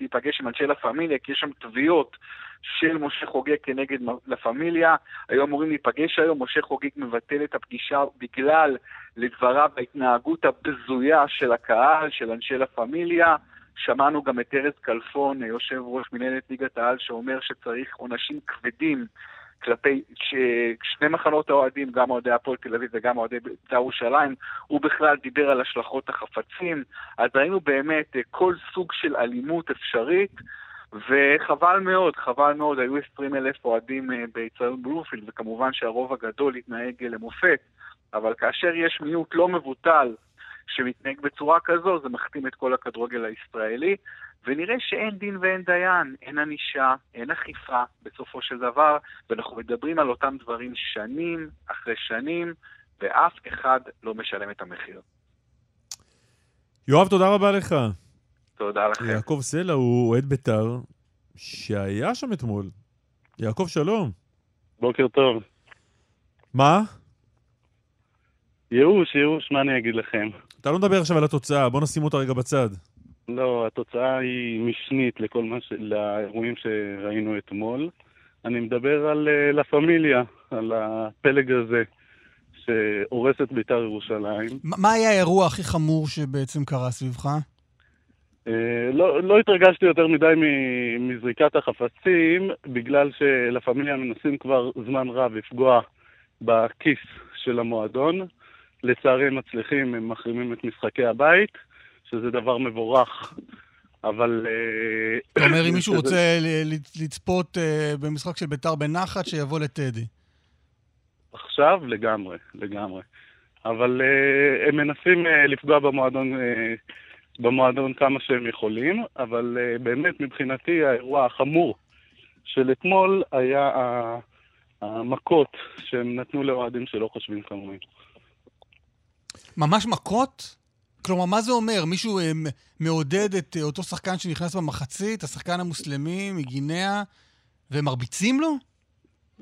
להיפגש עם אנשי לה פמיליה, כי יש שם תביעות של משה חוגג כנגד לה פמיליה. היו אמורים להיפגש היום, משה חוגג מבטל את הפגישה בגלל, לדבריו, ההתנהגות הבזויה של הקהל, של אנשי לה פמיליה. שמענו גם את ארז כלפון, יושב ראש מנהלת ליגת העל, שאומר שצריך עונשים כבדים כלפי שני מחנות האוהדים, גם אוהדי הפועל תל אביב וגם אוהדי בית"ר ירושלים, הוא בכלל דיבר על השלכות החפצים. אז ראינו באמת אה, כל סוג של אלימות אפשרית, וחבל מאוד, חבל מאוד, היו 20 אלף אוהדים אה, ביצרון בלומפילד, וכמובן שהרוב הגדול התנהג אה, למופת, אבל כאשר יש מיעוט לא מבוטל שמתנהג בצורה כזו, זה מכתים את כל הכדורגל הישראלי. ונראה שאין דין ואין דיין, אין ענישה, אין אכיפה בסופו של דבר, ואנחנו מדברים על אותם דברים שנים אחרי שנים, ואף אחד לא משלם את המחיר. יואב, תודה רבה לך. תודה לכם. יעקב סלע הוא אוהד בית"ר שהיה שם אתמול. יעקב, שלום. בוקר טוב. מה? ייאוש, ייאוש, מה אני אגיד לכם? אתה לא מדבר עכשיו על התוצאה, בוא נשים אותה רגע בצד. לא, התוצאה היא משנית לכל מה ש... לאירועים שראינו אתמול. אני מדבר על uh, לה פמיליה, על הפלג הזה, שהורס את בית"ר ירושלים. ما, מה היה האירוע הכי חמור שבעצם קרה סביבך? Uh, לא, לא התרגשתי יותר מדי מזריקת החפצים, בגלל שלה פמיליה מנסים כבר זמן רב לפגוע בכיס של המועדון. לצערי הם מצליחים, הם מחרימים את משחקי הבית. שזה דבר מבורך, אבל... אה, אתה אומר, אם מישהו רוצה לצפות אה, במשחק של ביתר בנחת, שיבוא לטדי. עכשיו, לגמרי, לגמרי. אבל uh, הם מנסים לפגוע במועדון, במועדון כמה שהם יכולים, אבל באמת מבחינתי האירוע החמור של אתמול היה המכות שהם נתנו לאוהדים שלא חושבים כמוהם. ממש מכות? כלומר, מה זה אומר? מישהו אה, מעודד את אה, אותו שחקן שנכנס במחצית, השחקן המוסלמי מגינאה, ומרביצים לו?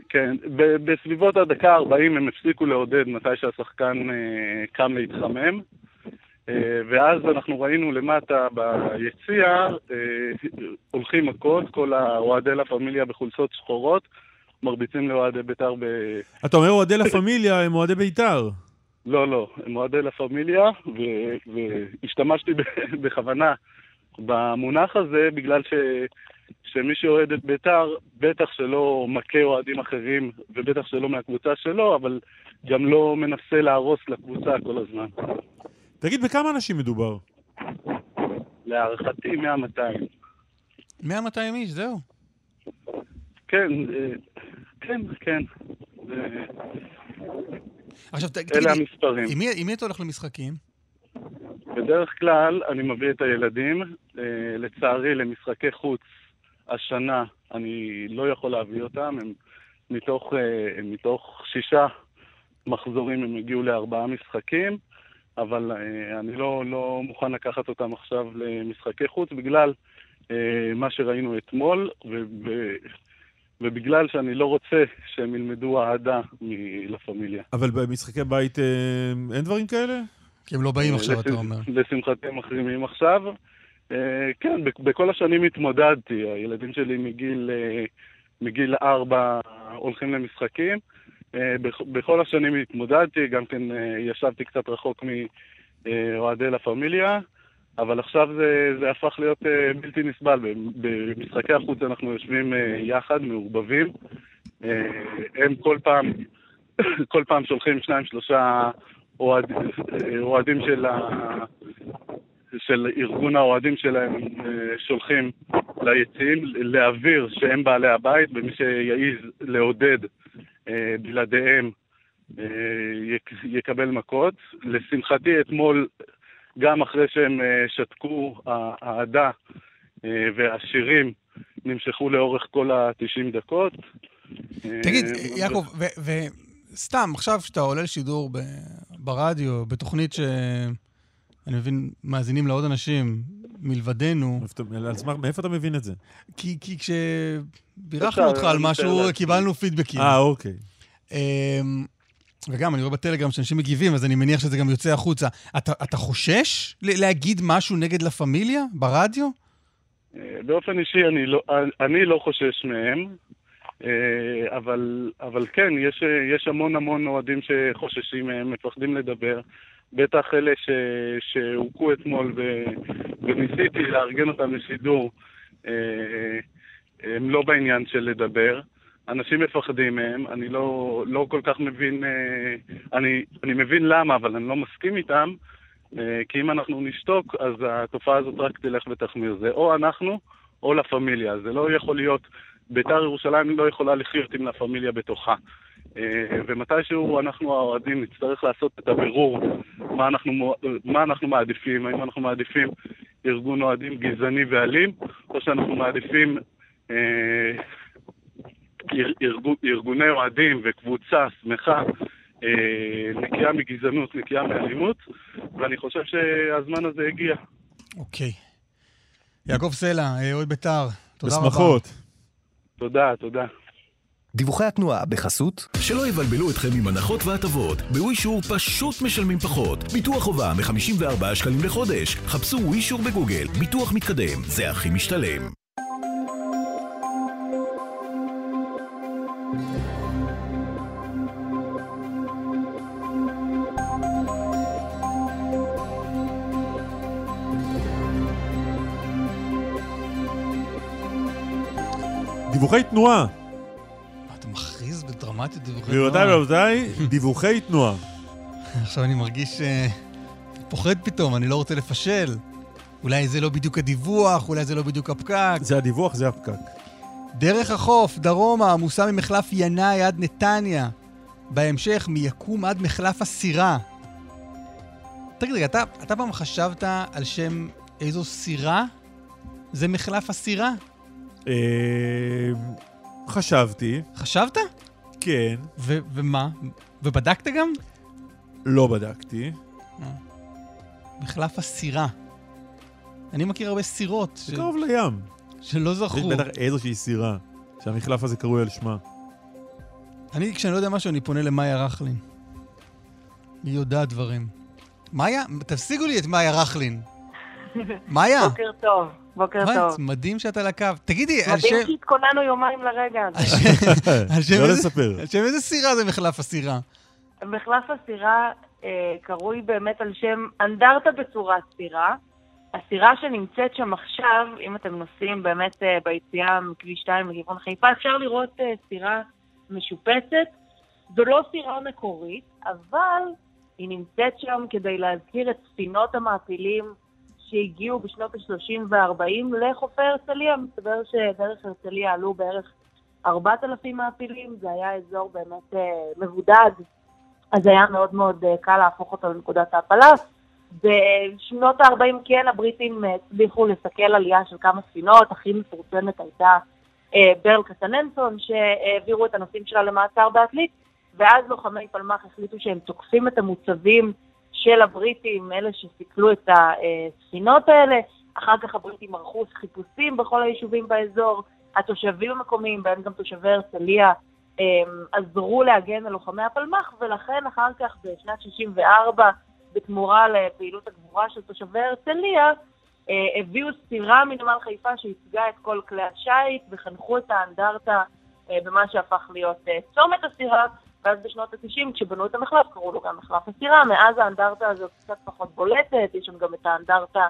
כן, בסביבות הדקה ה-40 הם הפסיקו לעודד מתי שהשחקן אה, קם להתחמם. אה, ואז אנחנו ראינו למטה ביציע, אה, הולכים מכות, כל האוהדי לה פמיליה בחולצות שחורות, מרביצים לאוהדי בית"ר ב... אתה אומר אוהדי לה פמיליה הם אוהדי בית"ר. לא, לא, הם אוהדי לה פמיליה, והשתמשתי בכוונה במונח הזה, בגלל ש... שמי שאוהד את בית"ר, בטח שלא מכה אוהדים אחרים, ובטח שלא מהקבוצה שלו, אבל גם לא מנסה להרוס לקבוצה כל הזמן. תגיד, בכמה אנשים מדובר? להערכתי 100-200. 100-200 איש, זהו. כן, אה, כן, כן. עכשיו, תגיד אלה המספרים. עם מי, עם מי אתה הולך למשחקים? בדרך כלל אני מביא את הילדים. אה, לצערי, למשחקי חוץ השנה אני לא יכול להביא אותם. הם מתוך, אה, מתוך שישה מחזורים הם הגיעו לארבעה משחקים, אבל אה, אני לא, לא מוכן לקחת אותם עכשיו למשחקי חוץ בגלל מה שראינו אתמול. ובגלל שאני לא רוצה שהם ילמדו אהדה מלה פמיליה. אבל במשחקי בית אה, אין דברים כאלה? כי הם לא באים עכשיו, אתה אומר. לשמחתי הם מחרימים עכשיו. אה, כן, בכל השנים התמודדתי. הילדים שלי מגיל, אה, מגיל ארבע הולכים למשחקים. בכל השנים התמודדתי, גם כן ישבתי קצת רחוק מאוהדי לה פמיליה. אבל עכשיו זה, זה הפך להיות uh, בלתי נסבל. במשחקי החוץ אנחנו יושבים uh, יחד, מעורבבים. Uh, הם כל פעם, כל פעם שולחים שניים, שלושה אוהד, אוהדים של, ה, של ארגון האוהדים שלהם, uh, שולחים ליציעים להבהיר שהם בעלי הבית, ומי שיעז לעודד אה, בלעדיהם יק- יקבל מכות. לשמחתי, אתמול, גם אחרי שהם אה, שתקו, האהדה אה, והשירים נמשכו לאורך כל ה-90 דקות. תגיד, אה, יעקב, וסתם, עכשיו כשאתה עולה לשידור ברדיו, בתוכנית שאני מבין, מאזינים לה עוד אנשים מלבדנו, מאיפה אתה- מבין את זה? כי כי כשבירכנו אותך על אני משהו. קיבלנו פידבקים. אה, אוקיי. וגם, אני רואה בטלגרם שאנשים מגיבים, אז אני מניח שזה גם יוצא החוצה. אתה, אתה חושש להגיד משהו נגד לה פמיליה ברדיו? אה, באופן אישי אני לא, אני לא חושש מהם, אה, אבל, אבל כן, יש, יש המון המון אוהדים שחוששים מהם, מפחדים לדבר. בטח אלה שהוכו אתמול ו, וניסיתי לארגן אותם לשידור, אה, הם לא בעניין של לדבר. אנשים מפחדים מהם, אני לא, לא כל כך מבין, אה, אני, אני מבין למה, אבל אני לא מסכים איתם, אה, כי אם אנחנו נשתוק, אז התופעה הזאת רק תלך ותחמיר. זה או אנחנו או לה פמיליה. זה לא יכול להיות, בית"ר ירושלים לא יכולה לחיות עם לה פמיליה בתוכה. אה, ומתישהו אנחנו האוהדים נצטרך לעשות את הבירור מה אנחנו, מה אנחנו מעדיפים, האם אנחנו מעדיפים ארגון אוהדים גזעני ואלים, או שאנחנו מעדיפים אה, ארגוני אוהדים וקבוצה שמחה, אה, נקייה מגזענות, נקייה מאלימות, ואני חושב שהזמן הזה הגיע. אוקיי. יעקב סלע, אה, אוהד בית"ר, תודה רבה. בשמחות. תודה, תודה. דיווחי התנועה בחסות שלא יבלבלו אתכם עם הנחות והטבות. בווישור פשוט משלמים פחות. ביטוח חובה מ-54 שקלים לחודש. חפשו ווישור בגוגל. ביטוח מתקדם. זה הכי משתלם. דיווחי תנועה. אתה מכריז בדרמטיות דיווחי גבירותיי ורבותיי, דיווחי תנועה. עכשיו אני מרגיש אה, פוחד פתאום, אני לא רוצה לפשל. אולי זה לא בדיוק הדיווח, אולי זה לא בדיוק הפקק. זה הדיווח, זה הפקק. דרך החוף, דרומה, עמוסה ממחלף ינאי עד נתניה. בהמשך, מיקום עד מחלף הסירה. תגיד רגע, אתה, אתה פעם חשבת על שם איזו סירה? זה מחלף הסירה? אה, חשבתי, חשבת? כן, ו- ומה? ובדקת גם? לא בדקתי. מחלף הסירה. אני מכיר הרבה סירות ש... זה קרוב לים. שלא יש זכו. בטח איזושהי סירה, שהמחלף הזה קרוי על שמה. אני, כשאני לא יודע משהו, אני פונה למאיה רכלין. היא יודעת דברים. מאיה, תפסיקו לי את מאיה רכלין. מאיה. בוקר טוב, בוקר טוב. מדהים שאתה על הקו. תגידי, על שם... מדהים שהתכוננו יומיים לרגע הזה. לא לספר. על שם איזה סירה זה מחלף הסירה? מחלף הסירה אה, קרוי באמת על שם אנדרטה בצורת סירה. הסירה שנמצאת שם עכשיו, אם אתם נוסעים באמת אה, ביציאה מכביש 2 לכיוון חיפה, אפשר לראות אה, סירה משופצת. זו לא סירה מקורית, אבל היא נמצאת שם כדי להזכיר את ספינות המעפילים שהגיעו בשנות ה-30 וה-40 לחופי הרצליה. מסתבר שדרך הרצליה עלו בערך 4,000 מעפילים, זה היה אזור באמת אה, מבודד, אז היה מאוד מאוד אה, קל להפוך אותו לנקודת העפלה. בשנות ה-40 כן הבריטים אה, הצליחו לסכל עלייה של כמה ספינות, הכי מפורסמת הייתה אה, ברל קטננסון, שהעבירו את הנוסעים שלה למעצר בעתלית, ואז לוחמי פלמ"ח החליטו שהם תוקפים את המוצבים של הבריטים, אלה שסיכלו את הספינות האלה. אחר כך הבריטים ערכו חיפושים בכל היישובים באזור. התושבים המקומיים, בהם גם תושבי הרצליה, הם, עזרו להגן על לוחמי הפלמ"ח, ולכן אחר כך בשנת 64, בתמורה לפעילות הגבורה של תושבי הרצליה, אה, הביאו סירה מנמל חיפה שייצגה את כל כלי השיט, וחנכו את האנדרטה אה, במה שהפך להיות אה, צומת הסירה, ואז בשנות ה-90, כשבנו את המחלף, קראו לו גם מחלף הסירה, מאז האנדרטה הזאת קצת פחות בולטת, יש שם גם את האנדרטה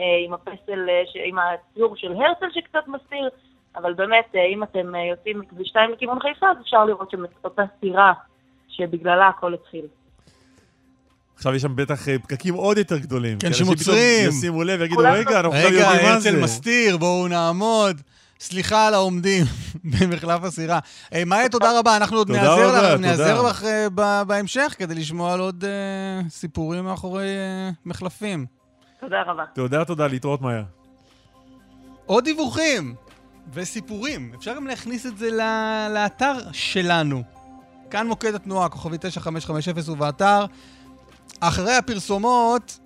אה, עם הפסל, אה, ש- עם הציור של הרצל שקצת מסתיר, אבל באמת, אה, אם אתם אה, יוצאים מכביש 2 לכיוון חיפה, אז אפשר לראות שם את אותה סירה שבגללה הכל התחיל. עכשיו יש שם בטח אה, פקקים עוד יותר גדולים. כן, שמוצרים. ישימו לב ויגידו, כולם- רגע, אנחנו עכשיו רגע, יודעים מה הרצל זה. מסתיר, בואו נעמוד. סליחה על העומדים במחלף הסירה. אה, מאיה, תודה רבה, אנחנו עוד תודה נעזר רבה, לך. נעזר אה, ב- בהמשך כדי לשמוע על עוד אה, סיפורים מאחורי מחלפים. תודה רבה. תודה, תודה, להתראות מאיה. עוד דיווחים וסיפורים. אפשר גם להכניס את זה ל- לאתר שלנו. כאן מוקד התנועה, כוכבי 9550 ובאתר. אחרי הפרסומות,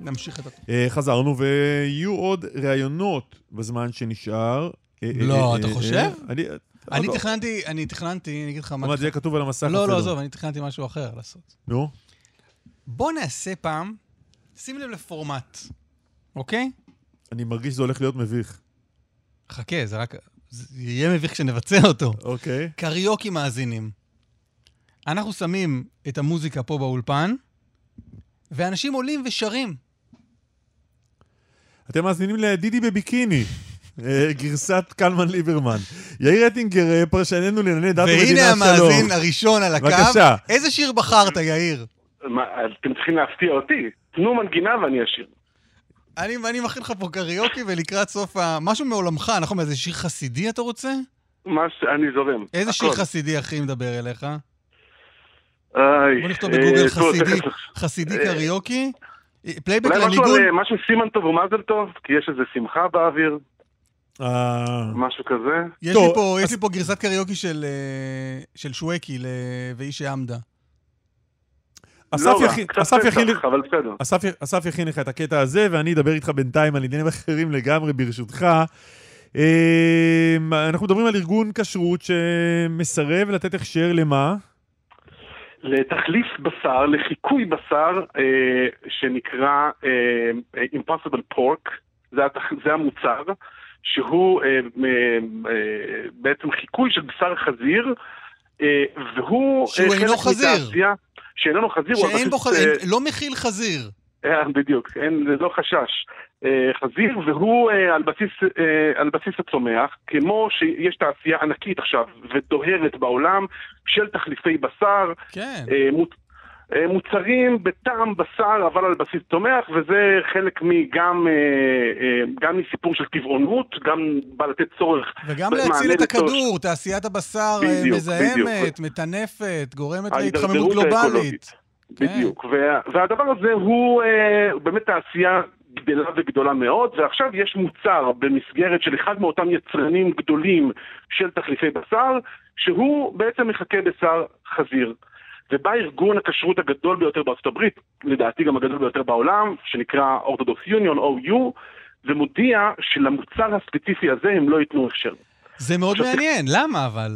נמשיך את התוכנית. אה, חזרנו, ויהיו עוד ראיונות בזמן שנשאר. אה, אה, לא, אתה חושב? אני... אני לא. תכננתי, אני תכננתי, אני אגיד לך מה... עוד מעט זה יהיה כתוב על המסך לא. לא, עזוב, אני תכננתי משהו אחר לעשות. נו? בוא נעשה פעם, שים לב לפורמט, אוקיי? אני מרגיש שזה הולך להיות מביך. חכה, זה רק... זה יהיה מביך כשנבצע אותו. אוקיי. קריוקי מאזינים. אנחנו שמים את המוזיקה פה באולפן, ואנשים עולים ושרים. אתם מאזינים לדידי בביקיני, אה, גרסת קלמן ליברמן. יאיר אטינגר, אה, פרשננו לענייני דת ומדינה, והנה שלום. המאזין הראשון על הקו. בבקשה. איזה שיר בחרת, יאיר? אתם צריכים להפתיע אותי. תנו מנגינה ואני אשיר. אני, אני מכין לך פה קריוקי, ולקראת סוף ה... משהו מעולמך, נכון? איזה שיר חסידי אתה רוצה? מה ש... אני זורם. איזה הכל. שיר חסידי הכי מדבר אליך? איי, בוא נכתוב אה, בגוגל חסידי. חסידי אה, קריוקי. פלייבק אולי משהו לניגון? על, אה, משהו סימן טוב ומזל טוב, כי יש איזה שמחה באוויר, אה, משהו כזה. יש לי פה, יש לי פה גרסת קריוקי של, אה, של שוואקי ל- והיא שעמדה. אסף לא יכין- אסף יכין לך את הקטע הזה, ואני אדבר איתך בינתיים על עניינים אחרים לגמרי, ברשותך. אנחנו מדברים על ארגון כשרות שמסרב לתת הכשר למה? לתחליף בשר, לחיקוי בשר, אה, שנקרא אה, Impossible Pork, זה, התח... זה המוצר, שהוא אה, אה, אה, בעצם חיקוי של בשר חזיר, אה, והוא... שהוא אה, אינו חזיר. מתעשייה שאיננו חזיר, שאין בו חזיר, אה, לא מכיל חזיר. אה, בדיוק, אין, זה לא חשש. אה, חזיר, והוא אה, על בסיס, על בסיס הצומח, כמו שיש תעשייה ענקית עכשיו ודוהרת בעולם של תחליפי בשר, כן. מוצ, מוצרים בטעם בשר אבל על בסיס צומח, וזה חלק מגם גם מסיפור של טבעונות, גם בא לתת צורך, וגם להציל את לצורך- הכדור, תעשיית הבשר בדיוק, מזהמת, בדיוק. מטנפת, גורמת להתחממות גלובלית. האקולוגית. בדיוק, וה, והדבר הזה הוא אה, באמת תעשייה גדלה וגדולה מאוד, ועכשיו יש מוצר במסגרת של אחד מאותם יצרנים גדולים של תחליפי בשר, שהוא בעצם מחכה בשר חזיר. ובא ארגון הכשרות הגדול ביותר בארצות הברית, לדעתי גם הגדול ביותר בעולם, שנקרא Orthodox Union, OU, ומודיע שלמוצר הספציפי הזה הם לא ייתנו הכשר. זה מאוד מעניין, למה אבל?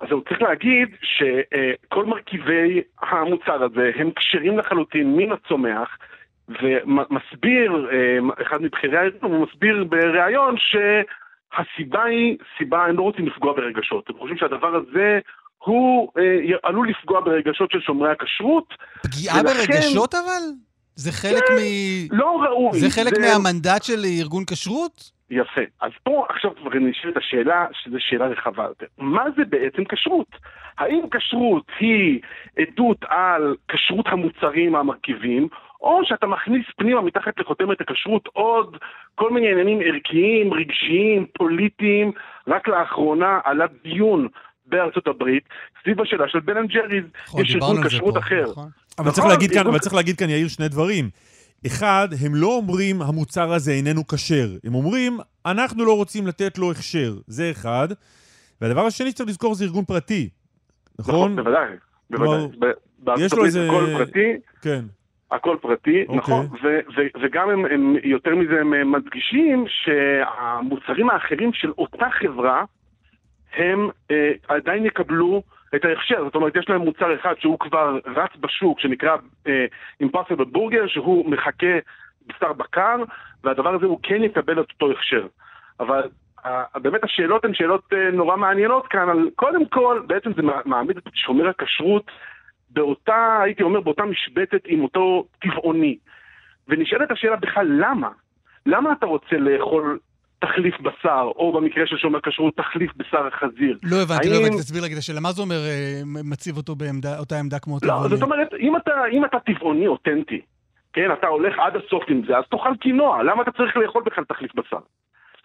אז זהו, צריך להגיד שכל מרכיבי המוצר הזה הם כשרים לחלוטין מן הצומח, ומסביר, אחד מבכירי הארגון, הוא מסביר בריאיון שהסיבה היא סיבה, הם לא רוצים לפגוע ברגשות. הם חושבים שהדבר הזה הוא אה, עלול לפגוע ברגשות של שומרי הכשרות. פגיעה ולכן- ברגשות אבל? זה חלק כן, מ... לא ראוי. זה חלק זה- מהמנדט של ארגון כשרות? יפה. אז פה עכשיו כבר נשאלת השאלה, שזו שאלה רחבה יותר. מה זה בעצם כשרות? האם כשרות היא עדות על כשרות המוצרים המרכיבים, או שאתה מכניס פנימה מתחת לחותמת הכשרות עוד כל מיני עניינים ערכיים, רגשיים, פוליטיים. רק לאחרונה עלה דיון בארצות הברית סביב השאלה של בן אנד ג'ריז. נכון, יש ארגון כשרות פה, אחר. נכון. אבל צריך נכון, להגיד כאן, אבל צריך להגיד כאן, יאיר, שני דברים. אחד, הם לא אומרים המוצר הזה איננו כשר. הם אומרים, אנחנו לא רוצים לתת לו הכשר. זה אחד. והדבר השני שצריך לזכור זה ארגון פרטי. נכון? נכון, בוודאי. בוודאי. בארצות יש לו הברית איזה... הכל פרטי. כן. הכל פרטי, אוקיי. נכון, ו- ו- וגם הם, הם, יותר מזה, הם מדגישים שהמוצרים האחרים של אותה חברה, הם אה, עדיין יקבלו את ההכשר. זאת אומרת, יש להם מוצר אחד שהוא כבר רץ בשוק, שנקרא אה, Impossible Burger, שהוא מחכה בשר בקר, והדבר הזה הוא כן יקבל את אותו הכשר. אבל אה, באמת השאלות הן שאלות אה, נורא מעניינות כאן, על קודם כל, בעצם זה מע- מעמיד את שומר הכשרות באותה, הייתי אומר, באותה משבצת עם אותו טבעוני. ונשאלת השאלה בכלל למה? למה אתה רוצה לאכול תחליף בשר, או במקרה של שומר כשרות, תחליף בשר החזיר. לא הבנתי, לא האם- הבנתי, תסביר לי את השאלה. מה זה אומר אה, מציב אותו באותה עמדה כמו לא, טבעוני? זאת אומרת, אם אתה, אם אתה טבעוני אותנטי, כן, אתה הולך עד הסוף עם זה, אז תאכל קינוע. למה אתה צריך לאכול בכלל תחליף בשר?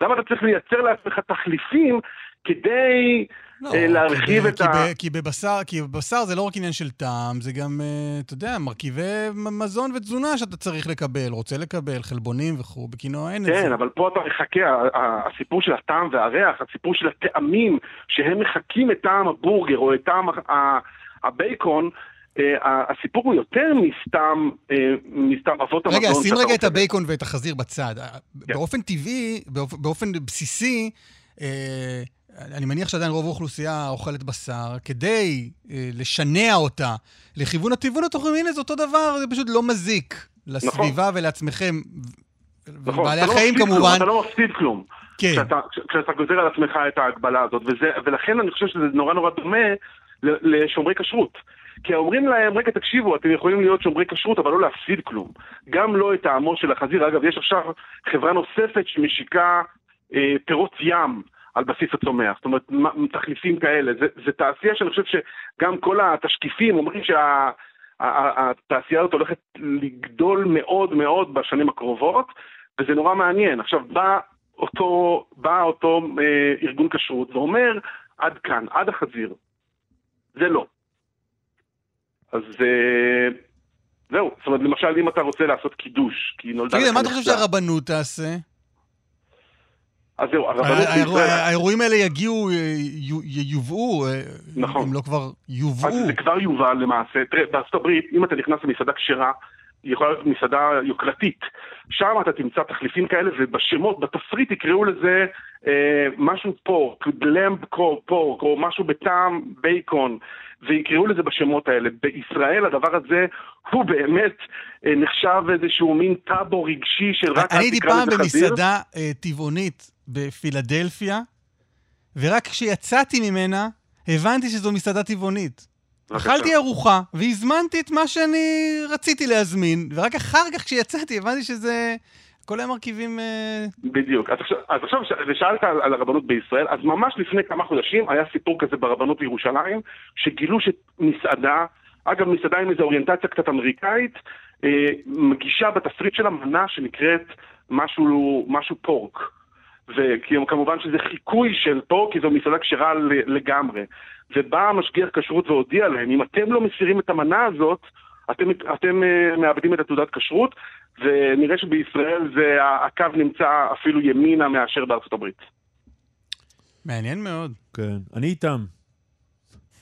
למה אתה צריך לייצר לעצמך תחליפים כדי לא, אה, להרחיב כי את ה... כי ב- כי בבשר, כי בבשר זה לא רק עניין של טעם, זה גם, אה, אתה יודע, מרכיבי מזון ותזונה שאתה צריך לקבל, רוצה לקבל, חלבונים וכו', בקינוע אין את זה. כן, אבל פה אתה מחכה, הסיפור של הטעם והריח, הסיפור של הטעמים, שהם מחקים את טעם הבורגר או את טעם הבייקון, אה, הסיפור הוא יותר מסתם, מסתם אבות המזון. רגע, שים רגע את. הבייקון ואת החזיר בצד. כן. באופן טבעי, באופ- באופן בסיסי, אני מניח שעדיין רוב האוכלוסייה אוכלת בשר, כדי אה, לשנע אותה לכיוון הטבעון, אתם אומרים, הנה, זה אותו דבר, זה פשוט לא מזיק לסביבה ולעצמכם. נכון, ובעלי לא החיים כלום, כמובן. אתה לא מפסיד כלום. כן. כשאתה, כש- כשאתה גוזר על עצמך את ההגבלה הזאת, וזה, ולכן אני חושב שזה נורא נורא דומה לשומרי כשרות. כי אומרים להם, רגע תקשיבו, אתם יכולים להיות שומרי כשרות, אבל לא להפסיד כלום. גם לא את טעמו של החזיר. אגב, יש עכשיו חברה נוספת שמשיקה אה, פירות ים. על בסיס הצומח, זאת אומרת, תחליפים כאלה. זה, זה תעשייה שאני חושב שגם כל התשקיפים אומרים שהתעשייה הזאת הולכת לגדול מאוד מאוד בשנים הקרובות, וזה נורא מעניין. עכשיו, בא אותו, בא אותו אה, ארגון כשרות ואומר, עד כאן, עד החזיר. זה לא. אז אה, זהו, זאת אומרת, למשל, אם אתה רוצה לעשות קידוש, כי נולדה תגיד, מה אתה חושב שהרבנות תעשה? אז זהו, הרבנות בישראל... האירועים האלה יגיעו, אה, יו- ייובאו, אה, נכון. אם לא כבר יובאו. אז זה כבר יובל למעשה. תראה, בארצות הברית, אם אתה נכנס למסעדה כשרה, היא יכולה להיות מסעדה יוקרתית. שם אתה תמצא תחליפים כאלה, ובשמות, בתפריט יקראו לזה אה, משהו פורק, למב פורק, או משהו בטעם בייקון, ויקראו לזה בשמות האלה. בישראל הדבר הזה הוא באמת אה, נחשב איזשהו מין טאבו רגשי של רק אני הייתי פעם. במסעדה אה, טבעונית בפילדלפיה, ורק כשיצאתי ממנה, הבנתי שזו מסעדה טבעונית. אכלתי ארוחה, והזמנתי את מה שאני רציתי להזמין, ורק אחר כך כשיצאתי הבנתי שזה... כל המרכיבים... אה, בדיוק. אז עכשיו, אז עכשיו ושאלת על, על הרבנות בישראל, אז ממש לפני כמה חודשים היה סיפור כזה ברבנות בירושלים, שגילו שמסעדה, אגב מסעדה עם איזו אוריינטציה קצת אמריקאית, אה, מגישה בתפריט שלה מנה שנקראת משהו, משהו פורק. וכמובן שזה חיקוי של פורק, כי זו מסעדה כשרה לגמרי. ובא המשגיח כשרות והודיע להם, אם אתם לא מסירים את המנה הזאת, אתם, אתם אה, מאבדים את התעודת כשרות, ונראה שבישראל זה, הקו נמצא אפילו ימינה מאשר בארצות הברית. מעניין מאוד. כן, אני איתם.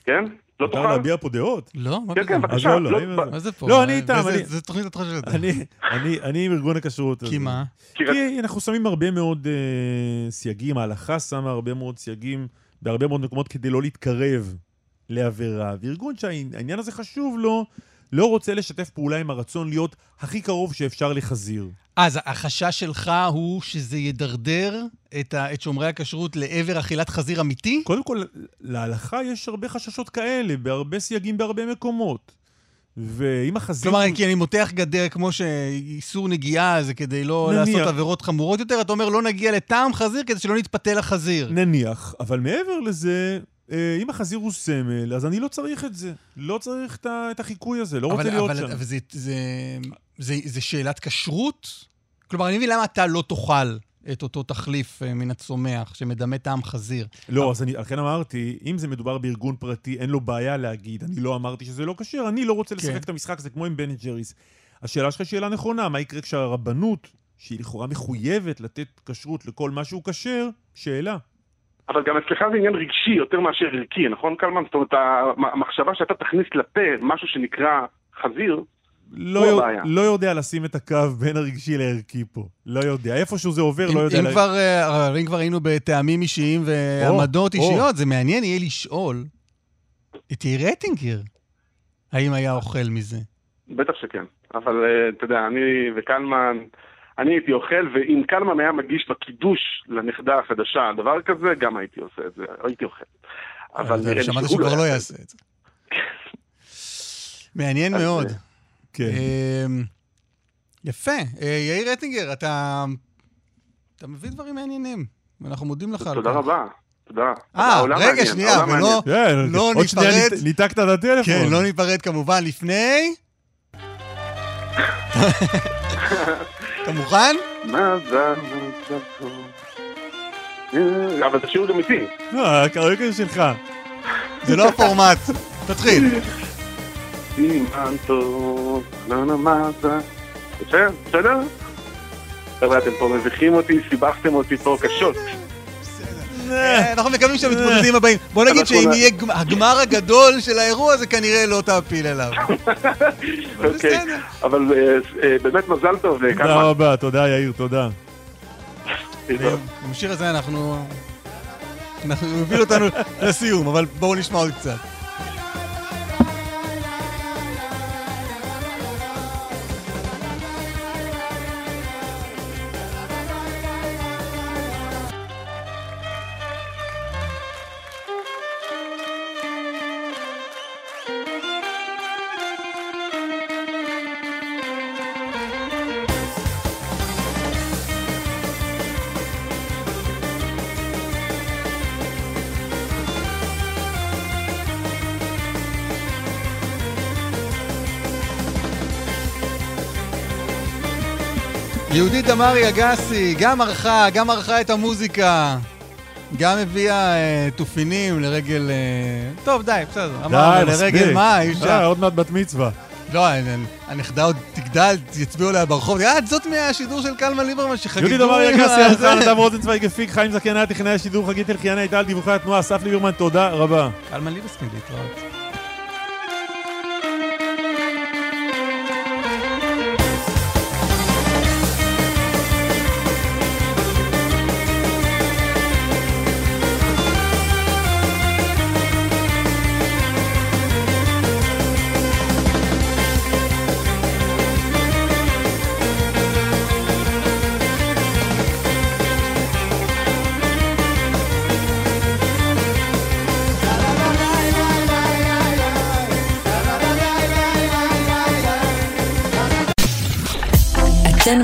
כן? לא מותר תוכל? להביע פה דעות? לא, מה כן, כן, בבקשה. לא, לא, לא, מה זה פה? לא, אני איתם, אני- זה תוכנית התחשבת. אני, אני, אני עם ארגון הכשרות הזה. כי מה? כי כי אנחנו שמים הרבה מאוד אה, סייגים, ההלכה שמה הרבה מאוד סייגים בהרבה מאוד מקומות כדי לא להתקרב לעבירה. וארגון שהעניין הזה חשוב לו, לא רוצה לשתף פעולה עם הרצון להיות הכי קרוב שאפשר לחזיר. אז החשש שלך הוא שזה ידרדר את, ה, את שומרי הכשרות לעבר אכילת חזיר אמיתי? קודם כל, להלכה יש הרבה חששות כאלה, בהרבה סייגים בהרבה מקומות. ואם החזיר... כלומר, כי אני מותח גדר כמו שאיסור נגיעה זה כדי לא נניח. לעשות עבירות חמורות יותר, אתה אומר לא נגיע לטעם חזיר כדי שלא נתפתה לחזיר. נניח, אבל מעבר לזה, אם החזיר הוא סמל, אז אני לא צריך את זה. לא צריך את החיקוי הזה, לא רוצה אבל, להיות אבל, שם. אבל זה, זה, זה, זה שאלת כשרות? כלומר, אני מבין למה אתה לא תאכל את אותו תחליף אה, מן הצומח שמדמה טעם חזיר. לא, אז אני, לכן אמרתי, אם זה מדובר בארגון פרטי, אין לו בעיה להגיד, אני לא אמרתי שזה לא כשר, אני לא רוצה לשחק כן. את המשחק, זה כמו עם בן ג'ריס. השאלה שלך היא שאלה נכונה, מה יקרה כשהרבנות, שהיא לכאורה מחויבת לתת כשרות לכל מה שהוא כשר, שאלה. אבל גם אצלך זה עניין רגשי יותר מאשר ערכי, נכון קלמן? זאת אומרת, המ- המחשבה שאתה תכניס לפה משהו שנקרא חזיר, לא, הבעיה. לא יודע לשים את הקו בין הרגשי לערכי פה. לא יודע. איפשהו זה עובר, אם, לא יודע. אם, לה- כבר, אה, אם כבר היינו בטעמים אישיים ועמדות או. אישיות, זה מעניין יהיה לשאול את יאיר רטינגר, האם היה אוכל מזה. בטח שכן. אבל אה, אתה יודע, אני וקלמן, אני הייתי אוכל, ואם קלמן היה מגיש בקידוש לנכדה החדשה דבר כזה, גם הייתי עושה את זה, הייתי אוכל. אבל נראה לי שמעתי שהוא שהוא כבר לא יעשה את זה. מעניין מאוד. אה, כן. אמ, יפה. אה, יאיר רטינגר, אתה אתה מביא דברים מעניינים, ואנחנו מודים לך על תודה כך. רבה, תודה. אה, רגע, שנייה, ולא מעניין. לא עוד שנייה ניפרד. נית- ניתקת את הטלפון. כן, לא ניפרד כמובן לפני... אתה מוכן? מזל, מזל טוב. אבל תשאירו גם איתי. אה, הקריוקר שלך. זה לא הפורמט. תתחיל. סימן טוב, לא נמדת. בסדר, בסדר? חבר'ה, אתם פה מביכים אותי, סיבכתם אותי פה קשות. אה, אנחנו מקווים שהמתמודדים הבאים. בוא נגיד שאם יהיה גמ- הגמר הגדול של האירוע, זה כנראה לא תעפיל אליו. אוקיי, אבל אה, אה, באמת מזל טוב, תודה. רבה, תודה יאיר, תודה. עם השיר הזה אנחנו... אנחנו יוביל אותנו לסיום, אבל בואו נשמע עוד קצת. יהודית דמארי אגסי, גם ערכה, גם ערכה את המוזיקה. גם הביאה אה, תופינים לרגל... אה, טוב, די, בסדר. אמרנו, די, לרגל מספיק. מה, אי אפשר. אה, עוד מעט בת מצווה. לא, הנ- הנכדה עוד תגדל, יצביעו עליה ברחוב. אה, זאת מהשידור של קלמן ליברמן שחגגו... יהודית דמארי עם אגסי. ערכה נדב רוזנצוויג הפיק, חיים זקן היה טכנאי השידור, חגית אלחיאני הייתה על דיווחי התנועה, אסף ליברמן, תודה רבה. קלמן ליבסקין, להתראות.